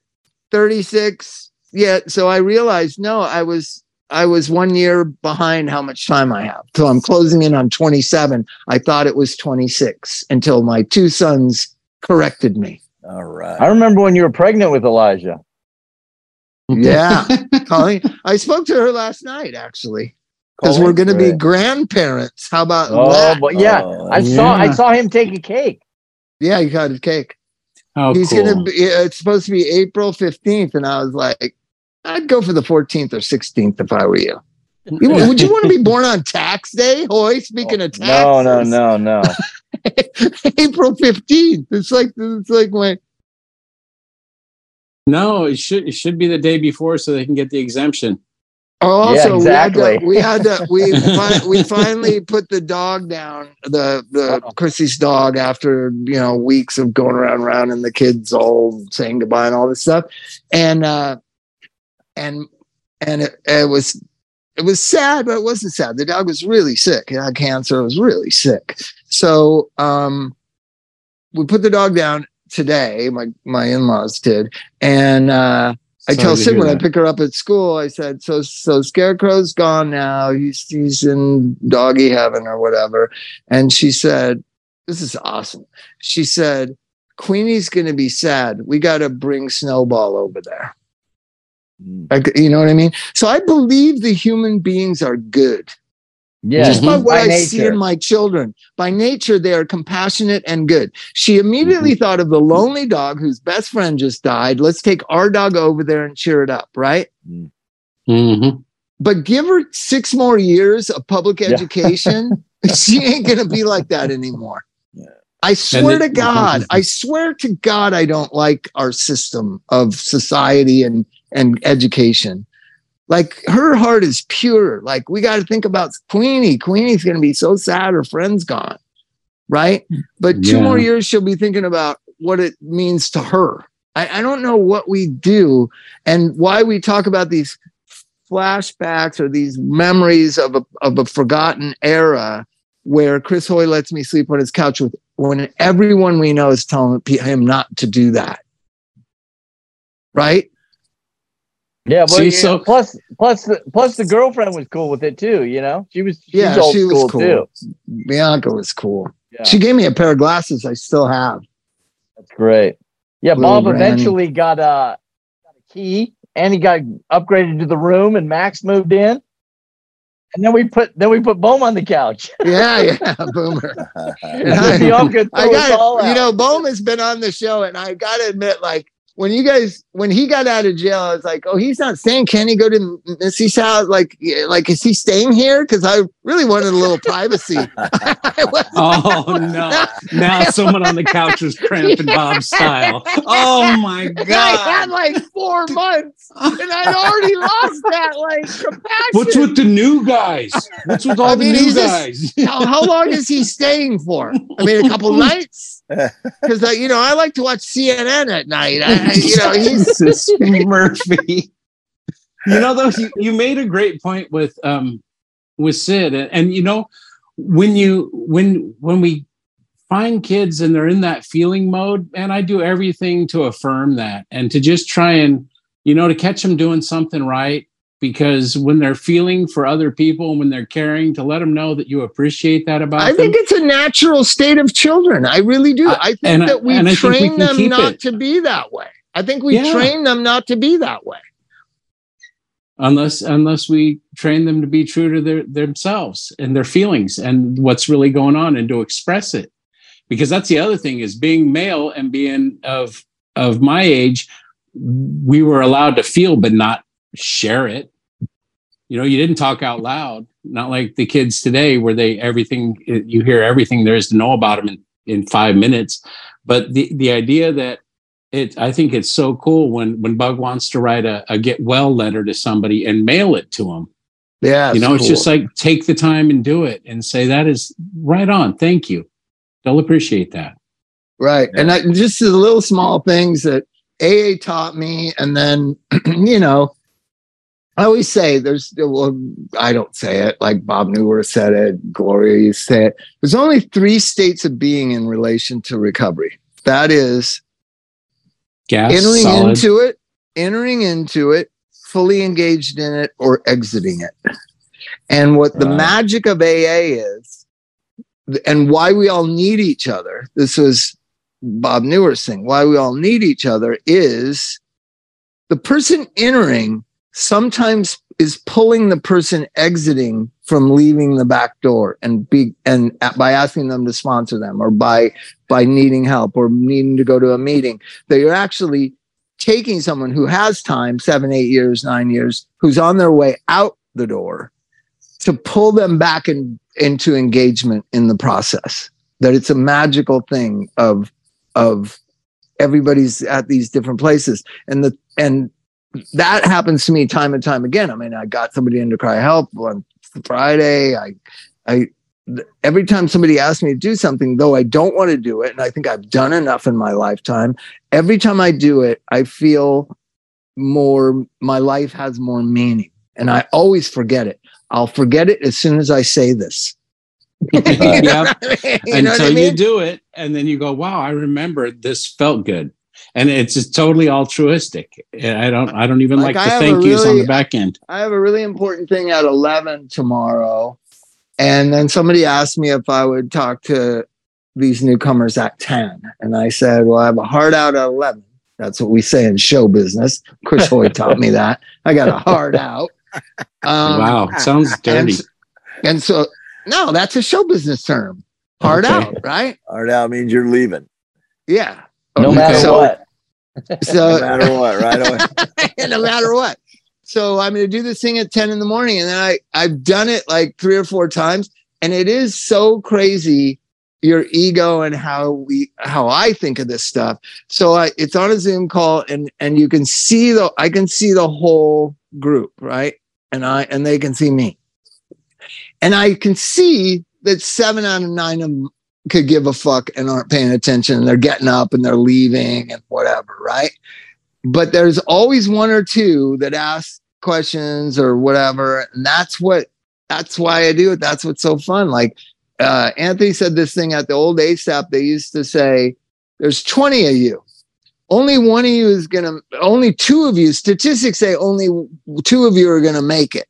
36. Yeah. So I realized, no, I was, I was one year behind how much time I have. So I'm closing in on 27. I thought it was 26 until my two sons corrected me. All right. I remember when you were pregnant with Elijah. Yeah. Colleen, I spoke to her last night actually, because we're going to be grandparents. How about Oh, that? but yeah, Oh, I saw I saw him take a cake. Yeah. You got a cake. Oh, He's cool. gonna be. It's supposed to be April fifteenth, and I was like, I'd go for the fourteenth or sixteenth if I were you. You- would you want to be born on tax day, Hoy? Speaking of oh, taxes, No, no, no, no. April fifteenth. It's like it's like my No, it should it should be the day before so they can get the exemption. Oh, Yeah, exactly. we had to we had to we, fi- we finally put the dog down the the Uh-oh. Chrissy's dog after you know weeks of going around and around and the kids all saying goodbye and all this stuff and uh and and it, it was it was sad but it wasn't sad the dog was really sick he had cancer it was really sick so um we put the dog down today my my in-laws did and uh I Sorry tell Sid when I pick her up at school, I said, so so Scarecrow's gone now. He's he's in doggy heaven or whatever. And she said, This is awesome. She said, Queenie's gonna be sad. We gotta bring Snowball over there. Mm. Like, you know what I mean? So I believe the human beings are good. Yeah, Just by what by I see in my children. By nature, they are compassionate and good. She immediately thought of the lonely dog whose best friend just died. Let's take our dog over there and cheer it up, right? Mhm. but give her six more years of public Yeah. education. she ain't gonna be like that anymore. Yeah. I swear it- to God, I swear to God, I don't like our system of society and and education. Like her heart is pure. Like we got to think about Queenie. Queenie's gonna be so sad her friend's gone, right? But two Yeah. more years, she'll be thinking about what it means to her. I, I don't know what we do and why we talk about these flashbacks or these memories of a of a forgotten era where Chris Hoy lets me sleep on his couch with when everyone we know is telling him not to do that. Right? Yeah, but See, you so- plus plus the plus the girlfriend was cool with it too. You know, she was she's Yeah, old she was cool. too. Bianca was cool. Yeah, She gave me a pair of glasses I still have. that's great. Yeah, Little Bob granny. eventually got a, got a key and he got upgraded to the room, and Max moved in. And then we put then we put Bohm on the couch. Yeah, yeah, boomer. Bianca threw I us all got you know, Bohm has been on the show, and I gotta admit, like when you guys when he got out of jail, I was like, oh, he's not staying. Can he go to Missy's house? Like, like is he staying here? Because I really wanted a little privacy. Oh no! Now someone on the couch is cramping Bob style. Oh my And I had like four months, and I'd already lost that like compassion. What's with the new guys? What's with all I mean, the new just- guys? how, how long is he staying for? I mean, a couple nights. Because uh, you know, I like to watch CNN at night. I, you know, he's Murphy. You know, though, you, you made a great point with um with Sid, and, and you know, when you when when we find kids and they're in that feeling mode, and I do everything to affirm that and to just try and, you know, to catch them doing something right. Because when they're feeling for other people, when they're caring, to let them know that you appreciate that about I them. think it's a natural state of children. I really do. I- I think and that we and I think we train them not it. to be that way. I think we Yeah. train them not to be that way. unless unless we train them to be true to their themselves and their feelings and what's really going on and to express it because that's the other thing is being male and being of of my age we were allowed to feel but not share it you know you didn't talk out loud not like the kids today where they everything you hear everything there is to know about them in, in five minutes but the the idea that it i think it's so cool when when bug wants to write a, a get well letter to somebody and mail it to them Yeah. you know it's just like take the time and do it and say that is right on thank you they'll appreciate that Right. And I, just the little small things that AA taught me. And then, you know, I always say there's, well, I don't say it like Bob Newworth said it, Gloria you say it. There's only three states of being in relation to recovery. That is gas entering solid into it, entering into it, fully engaged in it, or exiting it. And what the magic of AA is, and why we all need each other, this was Bob Newer's thing, why we all need each other is the person entering sometimes is pulling the person exiting from leaving the back door and be and by asking them to sponsor them or by by needing help or needing to go to a meeting that you're actually taking someone who has time seven eight years nine years who's on their way out the door to pull them back in, into engagement in the process. That it's a magical thing of of everybody's at these different places. And the and that happens to me time and time again. I mean i got somebody in to CRI-Help on friday. I i every time somebody asks me to do something though i don't want to do it and i think i've done enough in my lifetime every time i do it i feel more my life has more meaning and i always forget it. I'll forget it as soon as i say this. You know Yep. I mean? You know until I you do it and then you go wow i remember this felt good and it's just totally altruistic i don't i don't even Like, like, the thank yous on the back end I have a really important thing at 11 tomorrow. And then somebody asked me if I would talk to these newcomers at 10. And I said, Well, I have a heart out at 11. That's what we say in show business. Chris Hoy taught me that. I got a heart out. Um, wow sounds And, dirty s- and so, no, that's a show business term. Heart Okay. out, right? Or out means you're leaving. Yeah. No matter So- what. No So, matter what, right away. no matter what. So I'm going to do this thing at 10 in the morning. And then I, I've done it like three or four times. And it is so crazy your ego and how we, how I think of this stuff. So I, it's on a Zoom call and, and you can see the, I can see the whole group, right? And I, and they can see me. And I can see that seven out of nine of them could give a fuck and aren't paying attention. They're getting up and they're leaving and whatever, right? but there's always one or two that ask questions or whatever and that's what that's why i do it that's what's so fun like uh, anthony said this thing at the old asap they used to say there's 20 of you only one of you is gonna only two of you statistics say only two of you are gonna make it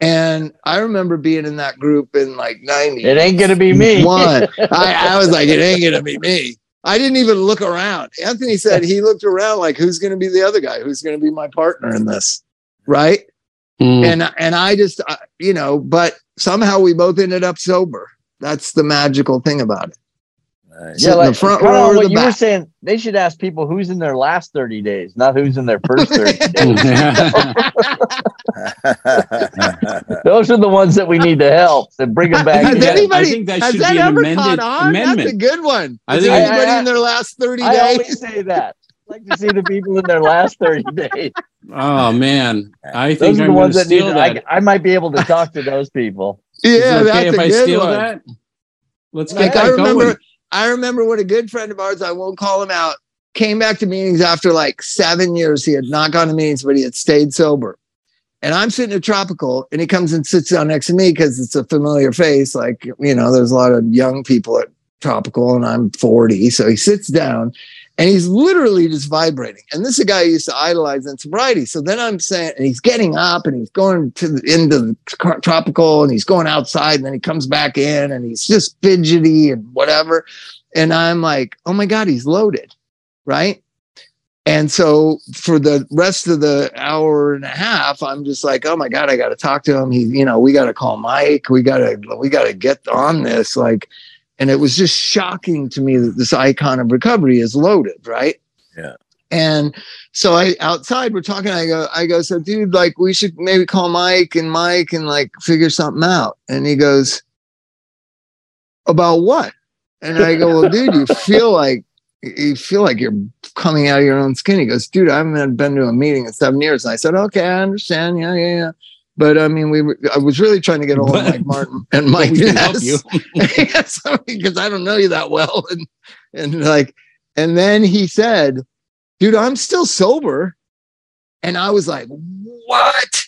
and i remember being in that group in like 90 It ain't gonna be me. one. I, I was like, it ain't gonna be me. I didn't even look around. Anthony said he looked around like, who's gonna be the other guy? Who's gonna be my partner in this? Right? Mm. And and I just, uh, you know, but somehow we both ended up sober. That's the magical thing about it. Nice. Sit in the front row or what the you were saying, they should ask people who's in their last 30 days, not who's in their first 30 days. Those are the ones that we need to help and bring them back. Has in. anybody I think that has should that be an ever amended caught on? That's a good one. I think- anybody I- I- in their last 30 I days? always say that. I like to see the people in their last 30 days. oh man i think Those think are the i'm ones that need steal I, that I might be able to talk to those people. Is it yeah, okay that's if a i good steal one. that let's get like that I remember, going. I remember when a good friend of ours, I won't call him out, came back to meetings after like seven years. He had not gone to meetings, but he had stayed sober. And I'm sitting at Tropical, and he comes and sits down next to me because it's a familiar face. Like you know, there's a lot of young people at tropical and I'm 40. So he sits down and he's literally just vibrating. And this is a guy I used to idolize in sobriety. So then I'm saying, and he's getting up and he's going to the, into the tropical and he's going outside and then he comes back in and he's just fidgety and whatever. And I'm like, oh my God, he's loaded. Right. And so for the rest of the hour and a half, I'm just like, oh my God, I got to talk to him. He, you know, we got to call Mike. We got to, we got to get on this. Like, and it was just shocking to me that this icon of recovery is loaded, right? Yeah. And so I outside we're talking. I go, I go, so dude, like we should maybe call Mike and Mike and like figure something out. And he goes, about what? And I go, well, dude, you feel like you feel like you're coming out of your own skin. He goes, dude, I haven't been to a meeting in seven years. And I said, okay, I understand. Yeah, yeah, yeah. But I mean, we were, I was really trying to get a hold of Mike Martin and Mike we help you. yes, because I don't know you that well. And and like, and then he said, dude, I'm still sober. And I was like, what?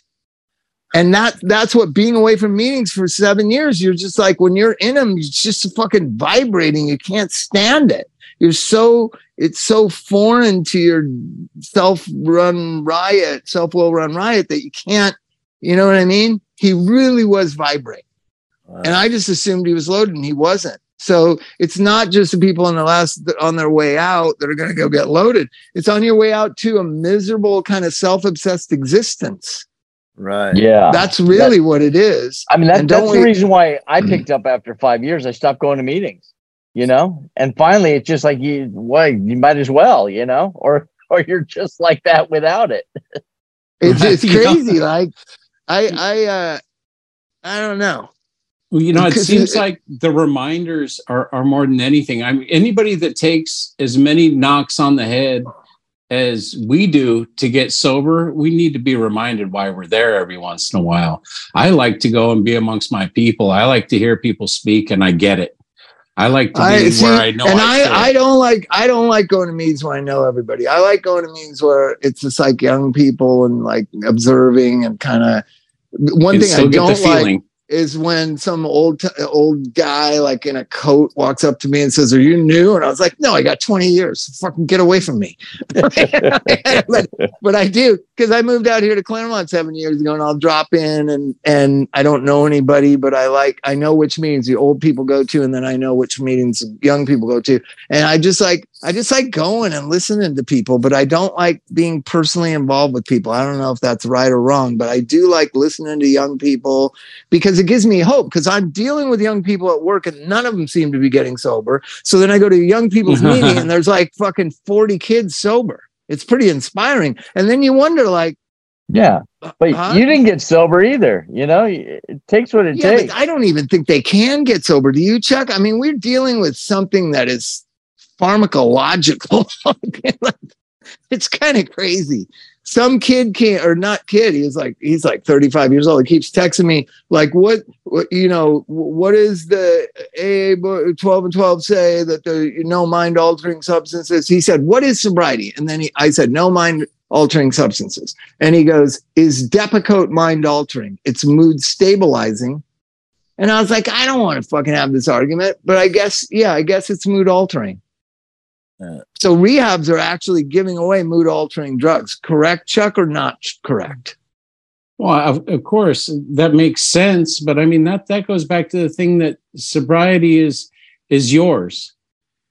And that that's what being away from meetings for seven years, you're just like when you're in them, it's just fucking vibrating. You can't stand it. You're so it's so foreign to your self-run riot, self-will run riot that you can't, you know what I mean? He really was vibrating. Wow. And I just assumed he was loaded and he wasn't. So it's not just the people on the last on their way out that are going to go get loaded. It's on your way out to a miserable kind of self-obsessed existence. right. Yeah. That's really what it is. I mean, that, that's don't the reason why I mm-hmm. picked up after five years. I stopped going to meetings, you know, and finally it's just like you, well, you might as well, you know, or or you're just like that without it. It's, it's crazy. Like I I uh I don't know. Well, you know, it seems it- like the reminders are, are more than anything. I mean, anybody that takes as many knocks on the head as we do to get sober, we need to be reminded why we're there every once in a while. I like to go and be amongst my people. I like to hear people speak, and I get it. I like to be I see, where I know. and I. I, I don't like I don't like going to meetings where I know everybody. I like going to meetings where it's just like young people and like observing and kind of. One and thing I still get the don't like feeling. Is when some old t- old guy like in a coat walks up to me and says, "Are you new?" And I was like, "No, I got 20 years. Fucking get away from me." but, but I do because I moved out here to Claremont seven years ago, and I'll drop in and and I don't know anybody, but I like I know which meetings the old people go to, and then I know which meetings young people go to, and I just like I just like going and listening to people, but I don't like being personally involved with people. I don't know if that's right or wrong, but I do like listening to young people because it gives me hope because I'm dealing with young people at work and none of them seem to be getting sober. So then I go to a young people's meeting and there's like fucking 40 kids sober. It's pretty inspiring. And then you wonder, like, Yeah. Uh, but huh? you didn't get sober either. You know, it takes what it yeah, takes. I don't even think they can get sober. Do you, Chuck? I mean, we're dealing with something that is pharmacological. it's kind of crazy. Some kid can't, or not kid. He's like, he's like 35 years old. He keeps texting me, like, what, what you know, what is the AA 12 and 12 say that the no mind altering substances? He said, what is sobriety? And then he, I said, no mind altering substances. And he goes, is Depakote mind altering? It's mood stabilizing. And I was like, I don't want to fucking have this argument, but I guess, yeah, I guess it's mood altering. So rehabs are actually giving away mood altering drugs. Correct, Chuck, or not correct? Well, of, of course, that makes sense, but I mean that that goes back to the thing that sobriety is is yours.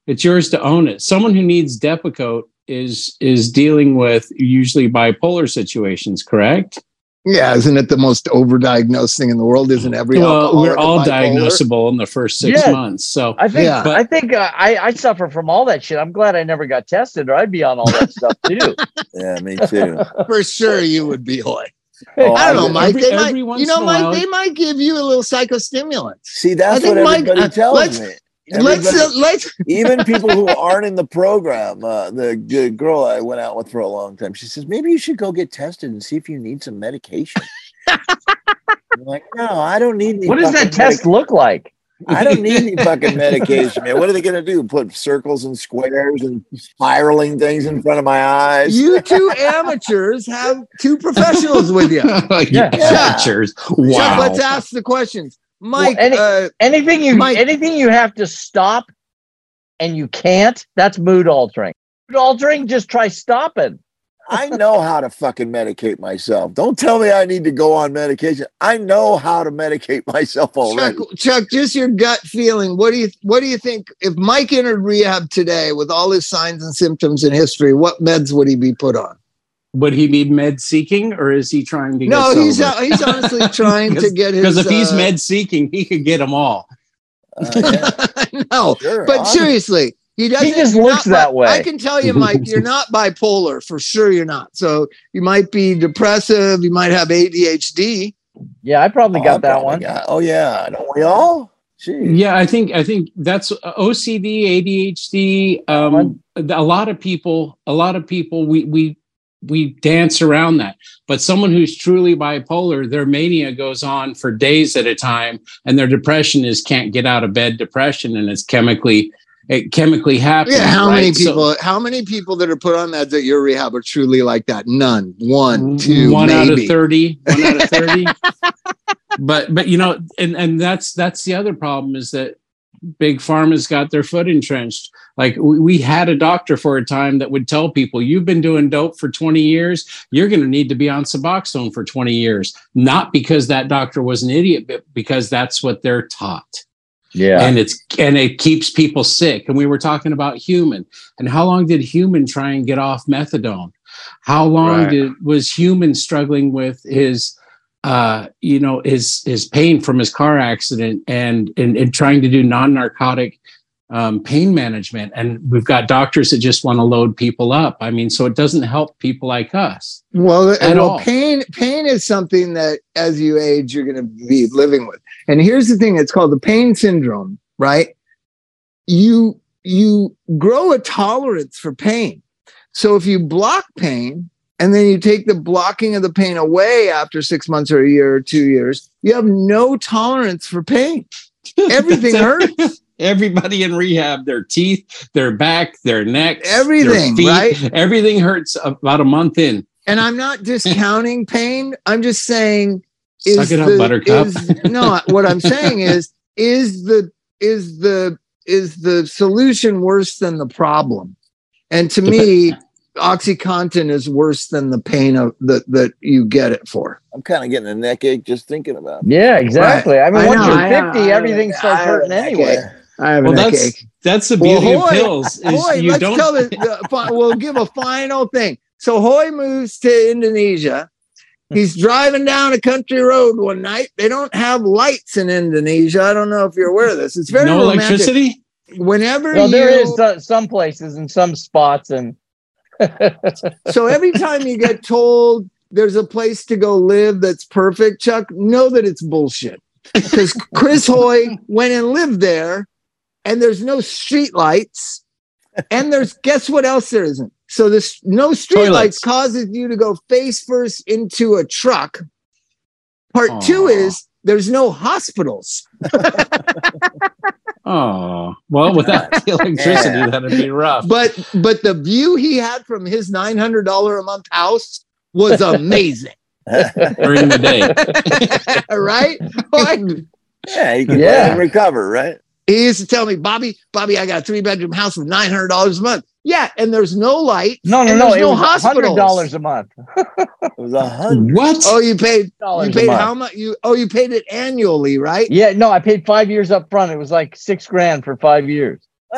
It's yours to own it. Someone who needs Depakote is is dealing with usually bipolar situations, correct? Yeah, isn't it the most overdiagnosed thing in the world? Isn't every well, we're all bipolar? diagnosable in the first six Yeah. months. So I think Yeah. I think uh, I I suffer from all that shit. I'm glad I never got tested, or I'd be on all that stuff too. Yeah, me too. For sure, you would be like, Oh, I don't know, Mike. every- they might, you know, Mike. They might give you a little psychostimulant. See, that's I think what Mike- everybody uh, tells let's- me. Let's uh, let's even people who aren't in the program. Uh, the, the girl I went out with for a long time, she says maybe you should go get tested and see if you need some medication. I'm like, no, I don't need. Any What does fucking that test look like? I don't need any fucking medication, man. What are they gonna do? Put circles and squares and spiraling things in front of my eyes? you two amateurs have two professionals with you. yeah, Yeah. cheers. Chuck, Wow. let's ask the questions. Mike, any- uh, Anything you Mike- anything you have to stop and you can't, that's mood altering. Mood altering, just try stopping. I know how to fucking medicate myself. Don't tell me I need to go on medication. I know how to medicate myself already. Chuck, Chuck, just your gut feeling. What do you what do you think if Mike entered rehab today with all his signs and symptoms and history? What meds would he be put on? Would he be med seeking or is he trying to? No, he's uh, he's honestly trying to get his. because if he's uh, med seeking, he could get them all. Uh, yeah, no, sure, but honestly. seriously, he doesn't. just you're looks not that way. I can tell you, Mike, you're not bipolar for sure. You're not. So you might be depressive. You might have ADHD. Yeah, I probably Oh, I got that probably one. got- oh yeah, don't we all? Jeez. Yeah, I think I think that's uh, OCD, ADHD. Um, a lot of people, a lot of people, we we we dance around that. But someone who's truly bipolar, their mania goes on for days at a time, and their depression is can't get out of bed depression, and it's chemically it chemically happens. Yeah. How many right? So- people? how many people that are put on meds at your rehab are truly like that? None. One, two, one out of maybe. 30 one out of 30 but but you know and and that's that's the other problem is that big pharma's got their foot entrenched. Like we, had a doctor for a time that would tell people you've been doing dope for 20 years. You're going to need to be on suboxone for 20 years. Not because that doctor was an idiot but because that's what they're taught. Yeah. and it's and it keeps people sick. And we were talking about human. And how long did human try and get off methadone? How long Right. did was human struggling with his uh you know his his pain from his car accident and and, and trying to do non-narcotic um, pain management and we've got doctors that just want to load people up i mean so it doesn't help people like us Well, At well all. pain pain is something that as you age you're going to be living with. And here's the thing, it's called the pain syndrome, right? You you grow a tolerance for pain. So if you block pain and then you take the blocking of the pain away after 6 months or a year or 2 years, you have no tolerance for pain. Everything hurts. everybody in rehab their teeth their back their neck Everything, right? everything hurts about a month in And I'm not discounting pain. I'm just saying Suck it up, Buttercup. is- no, what I'm saying is, is the is the is the solution worse than the problem? And to me, OxyContin is worse than the pain of that that you get it for. I'm kind of getting a neck ache just thinking about it. Yeah, exactly. I mean, I once know, you're 50, know. everything I starts hurting anyway. ache. I have well a neck that's ache. that's the Well, beauty of pills is Hoy, you let's don't tell the, uh, the fi- we'll give a final thing. So Hoy moves to Indonesia. He's driving down a country road one night. They don't have lights in Indonesia. I don't know if you're aware of this. It's very no romantic. electricity Whenever Well, there you, is so- some places and some spots, and so every time you get told there's a place to go live that's perfect, Chuck, know that it's bullshit. Because Chris Hoy went and lived there, and there's no street lights, and there's guess what else there isn't. So this no street lights causes you to go face first into a truck. Part two is there's no hospitals. oh well without the electricity Yeah. that'd be rough But but the view he had from his nine hundred dollar a month house was amazing. during the day right? Like, yeah, you can Yeah. let him recover, right? He used to tell me, Bobby, Bobby, I got a three bedroom house with nine hundred dollars a month. Yeah, and there's no light. no, no, And no, there's it no was Hundred dollars a month. It was a hundred. what Oh, you paid you paid how much? You oh, you paid it annually, right? Yeah, no, I paid five years up front. It was like six grand for five years.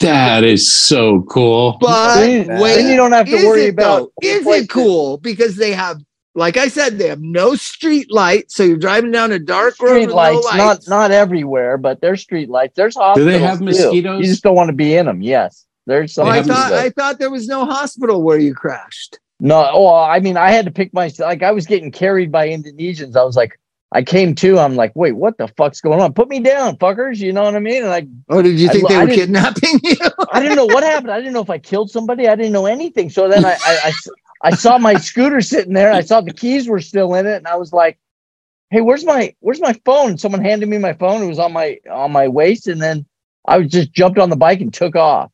that is so cool But then, wait, then you don't have to worry it about. though? Is it cool? Because they have, like I said, they have no street light. So you're driving down a dark road Street lights, no not lights. not everywhere, but there's street lights. There's hospitals. Do they have too. mosquitoes? You just don't want to be in them. Yes, there's some. Oh, I thought I uh, thought there was no hospital where you crashed. No, oh, I mean, I had to pick my like. I was getting carried by Indonesians. I was like, I came to. I'm like, wait, what the fuck's going on? Put me down, fuckers. You know what I mean? And I, Oh, did you I- think they I were didn't- kidnapping you? I didn't know what happened. I didn't know if I killed somebody. I didn't know anything. So then I, I, I, I saw my scooter sitting there. I saw the keys were still in it, and I was like, "Hey, where's my where's my phone?" Someone handed me my phone. It was on my on my waist, and then I was just jumped on the bike and took off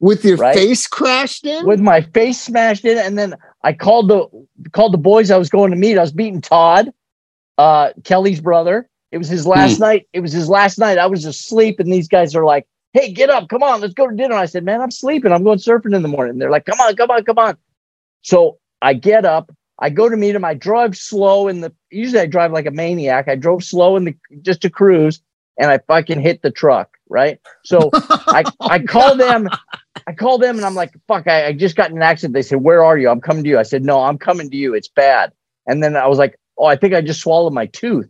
With your Right. face crashed in? with my face smashed in. And then I called the called the boys I was going to meet. I was beating Todd, uh, Kelly's brother. It was his last night. It was his last night. I was asleep, and these guys are like, "Hey, get up, come on, let's go to dinner." I said, "Man, I'm sleeping. I'm going surfing in the morning." And they're like, "Come on, come on, come on." So I get up, I go to meet him. I drive slow in the. Usually, I drive like a maniac. I drove slow in the just to cruise, and I fucking hit the truck. Right. So I I call them. I call them and I'm like, "Fuck! I, I just got in an accident." They said, "Where are you?" I'm coming to you. I said, "No, I'm coming to you. It's bad." And then I was like, "Oh, I think I just swallowed my tooth."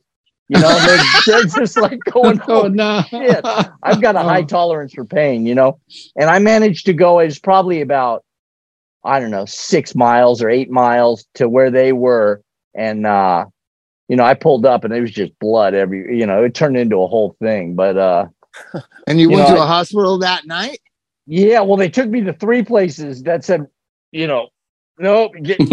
You know, they're, they're, just like going, Oh "Oh no! shit. I've got a high Oh. tolerance for pain, you know, and I managed to go as probably about, I don't know, six miles or eight miles to where they were. And, uh, you know, I pulled up and it was just blood every, you know, it turned into a whole thing. But, uh, And you, You went know, to I- a hospital that night? yeah, well, they took me to three places that said, you know, nope, get, nope.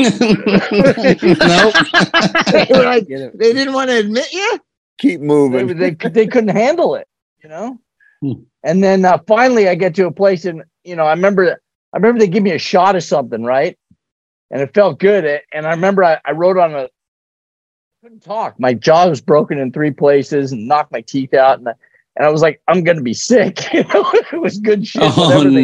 they, like, they didn't want to admit you? Keep they, moving. they, they couldn't handle it, you know? Hmm. And then uh, finally I get to a place and, you know, I remember, I remember they give me a shot of something, right? And it felt good. And I remember I, I wrote on a, couldn't talk. My jaw was broken in three places and knocked my teeth out. And I, and I was like, I'm going to be sick. You know, it was good shit. Oh, no. me,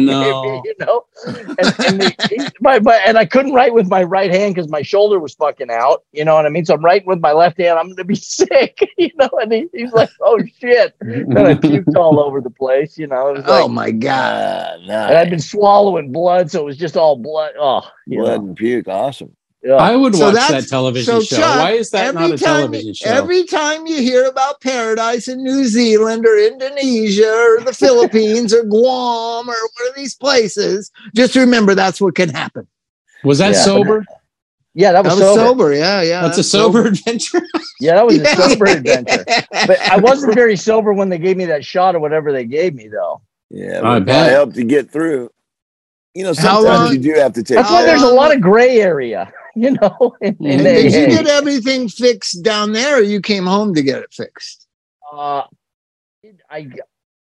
you know, and, and, they, my, my, and I couldn't write with my right hand because my shoulder was fucking out. You know what I mean? So I'm writing with my left hand. I'm going to be sick, you know, and he, he's like, oh shit. And I puked all over the place, you know. It was like, Oh my God. Ah, and I'd nice. been swallowing blood, so it was just all blood. Oh, you Blood know. and puke. Awesome. Yeah. I would So watch that television so, show. Chuck, Why is that not a time, television show? Every time you hear about paradise in New Zealand or Indonesia or the Philippines or Guam or one of these places, just remember that's what can happen. was that Yeah. sober? yeah, that That was, was sober. sober. Yeah, yeah. That's a sober adventure. Yeah, that was a sober adventure. But I wasn't very sober when they gave me that shot or whatever they gave me, though. Yeah, I bet. helped you get through. You know, sometimes you do have to take. That's How why there's a lot of gray area, you know. And Did you get everything fixed down there or you came home to get it fixed? uh, I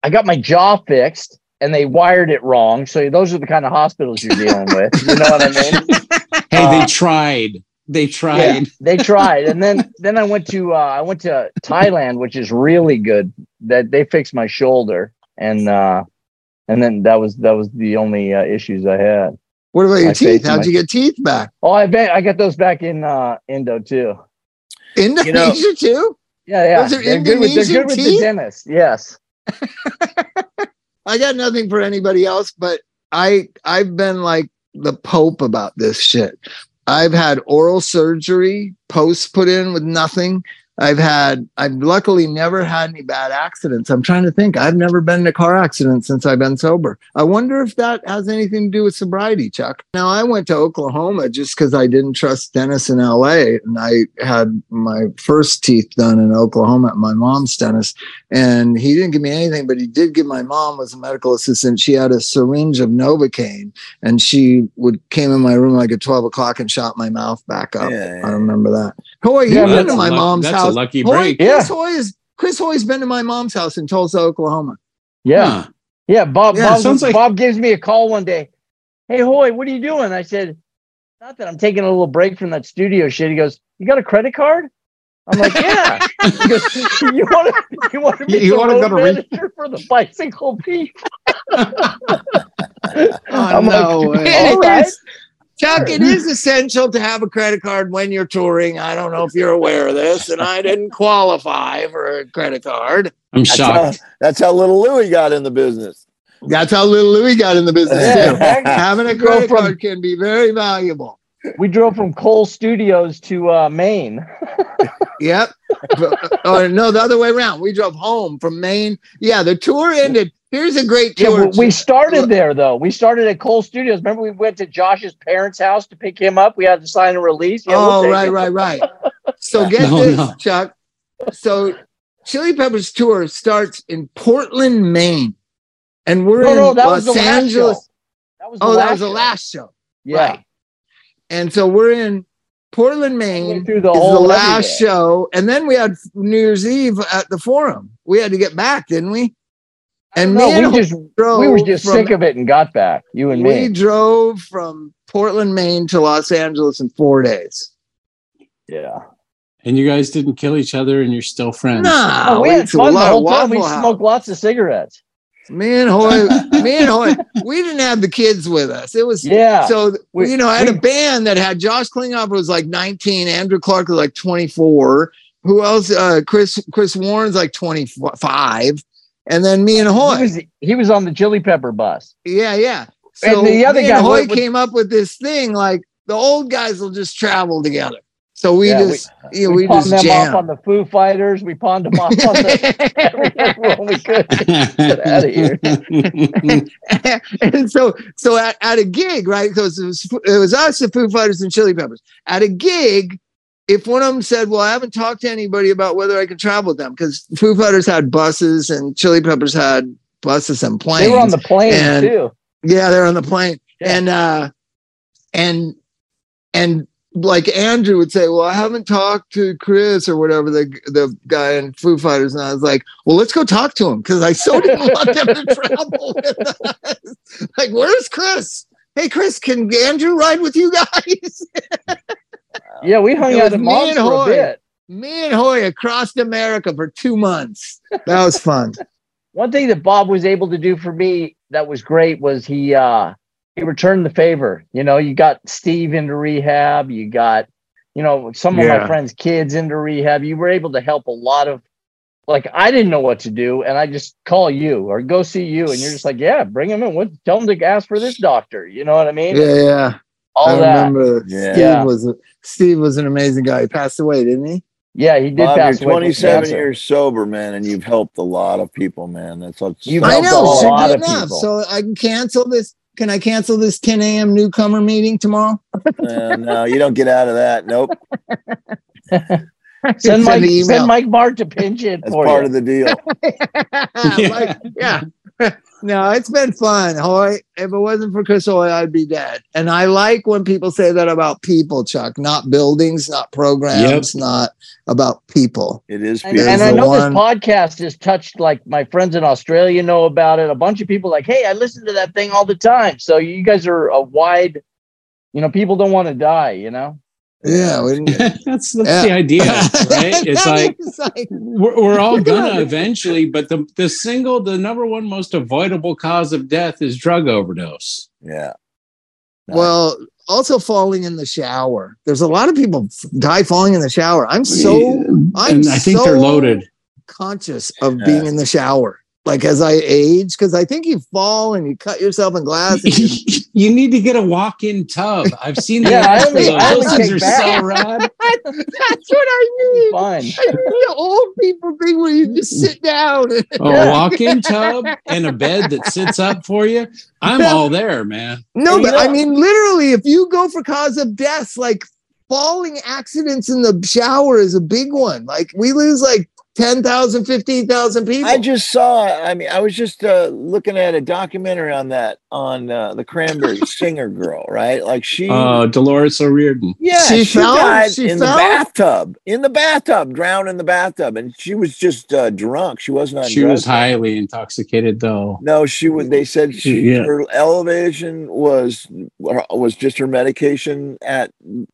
I got my jaw fixed and they wired it wrong. So those are the kind of hospitals you're dealing with. You know what I mean? Hey, they Uh, tried. They Yeah, tried. they tried, and then then I went to uh, I went to Thailand, which is really good. That they fixed my shoulder, and uh, and then that was that was the only uh, issues I had. What about your My teeth? How'd my- you get teeth back? Oh, I bet I got those back in uh, Indo too. Indonesia too? Yeah, yeah. Those are they're good with, they're Indonesian good with the teeth? dentist. Yes. I got nothing for anybody else, but I I've been like the Pope about this shit. I've had oral surgery, posts put in with nothing. I've had I've luckily never had any bad accidents. I'm trying to think. I've never been in a car accident since I've been sober. I wonder if that has anything to do with sobriety, Chuck. Now I went to Oklahoma just because I didn't trust dentists in LA. And I had my first teeth done in Oklahoma at my mom's dentist and he didn't give me anything, but he did give my mom was a medical assistant. She had a syringe of Novocaine, and she would came in my room like at twelve o'clock and shot my mouth back up. Yeah, I remember that. Hoy, you've Yeah, been that's to my luck- mom's that's house. A lucky Hoy, break. Yeah. Chris Hoy is Chris Hoy's been to my mom's house in Tulsa, Oklahoma. Yeah. Huh. Yeah. Bob. Yeah, Bob, sounds like- Bob gives me a call one day. Hey, Hoy, what are you doing? I said, not that I'm taking a little break from that studio shit. He goes, you got a credit card? I'm like, yeah. He goes, you want to you want to be You the wanna road go to re- manager for the Bicycle Thief? Oh, I'm no like, way. all right. Chuck, it is essential to have a credit card when you're touring. I don't know if you're aware of this, and I didn't qualify for a credit card. I'm That's how, shocked. that's how little Louie got in the business. That's how little Louis got in the business too. Having a credit from- card can be very valuable. We drove from Cole Studios to uh, Maine. Yep. or no, the other way around. We drove home from Maine. Yeah, the tour ended. Here's a great Yeah, tour. we, we started there though. We started at Cole Studios. Remember, we went to Josh's parents' house to pick him up. We had to sign a release. Yeah, we'll oh, right, it. right, right. So get No, this, no. Chuck. So Chili Peppers tour starts in Portland, Maine, and we're No, in no, that Los was the last Angeles. show. That was the Oh, that was the last show. Yeah. Right. And so we're in Portland, Maine. Through the is the whole last everything. show, and then we had New Year's Eve at the Forum. We had to get back, didn't we? And No, me and we just drove we were just from- sick of it and got back. You and we me. We drove from Portland, Maine to Los Angeles in four days. Yeah. And you guys didn't kill each other and you're still friends. Nah, Oh, we we had ate a fun the whole time. We House. smoked lots of cigarettes. Me and Hoy, me and Hoy, we didn't have the kids with us. It was Yeah. so We- you know, I had a band that had Josh Klinghoffer was like 19, Andrew Clark was like 24. Who else? Uh, Chris Chris Warren's like 25, and then me and he Hoy. was he was on the chili pepper bus. Yeah, yeah. And So the other me guy, and Hoy what- what- came up with this thing like the old guys will just travel together. So we Yeah, we- just you know, we, we, pawned just them off on the Foo Fighters. We pawned them off on the everyone we could. Get out of here. and so so at, at a gig, right? Because it was it was us, the Foo Fighters, and Chili Peppers. At a gig, if one of them said, "Well, I haven't talked to anybody about whether I can travel with them," because Foo Fighters had buses and Chili Peppers had buses and planes. They were on the plane And- too. yeah, they're on the plane, Yeah. and uh, and and like Andrew would say, "Well, I haven't talked to Chris or whatever the the guy in Foo Fighters," and I was like, "Well, let's go talk to him because I so didn't want them to travel with us. Like, where's Chris? Hey, Chris, can Andrew ride with you guys? Yeah, we hung It out at me Mom's and for a bit. Me and Hoy across America for two months. That was fun. One thing that Bob was able to do for me that was great was he uh he returned the favor. You know, you got Steve into rehab, you got, you know, some of my friends' kids into rehab. You were able to help a lot of like I didn't know what to do, and I just call you or go see you, and you're just like, yeah, bring him in. What tell him to ask for this doctor. You know what I mean? Yeah, yeah. All I that. remember Yeah. Steve Yeah. was Steve was an amazing guy. He passed away, didn't he? Yeah, he did Bob, pass you're away. 27 years sober, man, and you've helped a lot of people, man. That's what's You've I helped know. a So lot good of enough. people. So I can cancel this. Can I cancel this 10 a.m. newcomer meeting tomorrow? Uh, no, you don't get out of that. Nope. Send Mike, an send Mike Mark to pinch it That's for part you. of the deal. Like, yeah. No, it's been fun. Hoy, if it wasn't for Chris Hoy, I'd be dead. And I like when people say that about people, Chuck, not buildings, not programs, not about people. It is And, beautiful. and I know one- this podcast has touched like my friends in Australia know about it. A bunch of people like, hey, I listen to that thing all the time. So you guys are a wide, you know, people don't want to die, you know? Yeah. We that's that's Yeah. the idea, right? It's like like we're, we're all gonna eventually, but the the single, the number one most avoidable cause of death is drug overdose. yeah. Nice. Well, also falling in the shower. There's a lot of people f- die falling in the shower. I'm so I'm and I think they're loaded. conscious of Yeah. being in the shower. Like as I age, because I think you fall and you cut yourself in glass. And you, you need to get a walk-in tub. I've seen the Yeah, I ads those. I only Those things take are so rad. that's what I need. Fine. I need an old people thing where you just sit down. A walk-in tub and a bed that sits up for you. I'm all there, man. no, And you but I mean, literally, if you go for cause of death, like falling accidents in the shower is a big one. Like we lose like 10,000, 15,000 people. I just saw. I mean, I was just uh, looking at a documentary on that on uh, the Cranberry singer girl, right? Like she, Uh, Dolores O'Riordan. yeah, she she, fell? died She in fell? the bathtub, in the bathtub, drowned in the bathtub, and she was just uh, drunk. She wasn't on. She was highly intoxicated, though. No, she was, They said she Yeah. her elevation was was just her medication at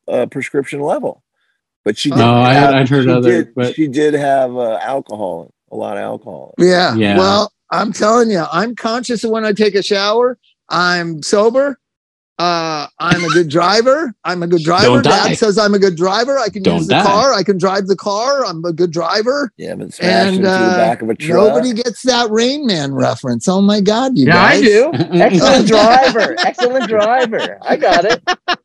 uh, prescription level, but she. No, did I had- have- I'd heard she other, did- but- she did have uh, alcohol, a lot of alcohol. Yeah. Yeah. Well, I'm telling you, I'm conscious of when I take a shower. I'm sober. Uh, I'm a good driver. I'm a good driver. Don't die. Dad says I'm a good driver. I can Don't use the die. car. I can drive the car. I'm a good driver. Yeah, but smashed And into the uh, back of a truck. nobody gets that Rain Man reference. Oh my God, you Yeah, I do. Excellent driver. Excellent driver. I got it.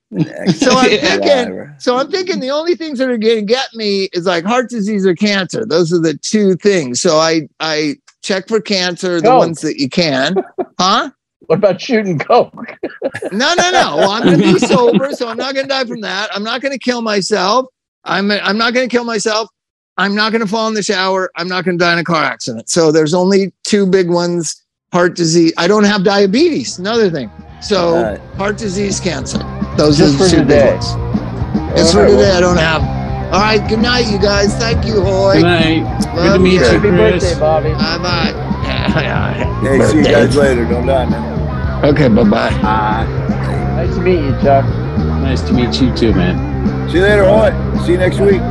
So I'm thinking, so I'm thinking the only things that are going to get me is like heart disease or cancer. Those are the two things. So I I check for cancer, the Coke. ones that you can, huh? What about shooting coke? No, no, no. Well, I'm going to be sober, so I'm not going to die from that. I'm not going to kill myself. I'm I'm not going to kill myself. I'm not going to fall in the shower. I'm not going to die in a car accident. So there's only two big ones: heart disease. I don't have diabetes. Another thing. So Right. heart disease, cancer. Those Just are the two today. big ones. It's for All right, today. I don't have. All right. Good night, you guys. Thank you, Hoy. Good night. Good to Love meet you. you, Happy Chris. birthday, Bobby. Bye bye. Hey, see you guys later. Don't die, man. Okay. Bye bye. Nice to meet you, Chuck. Nice to meet you too, man. See you later, Hoy. See you next week.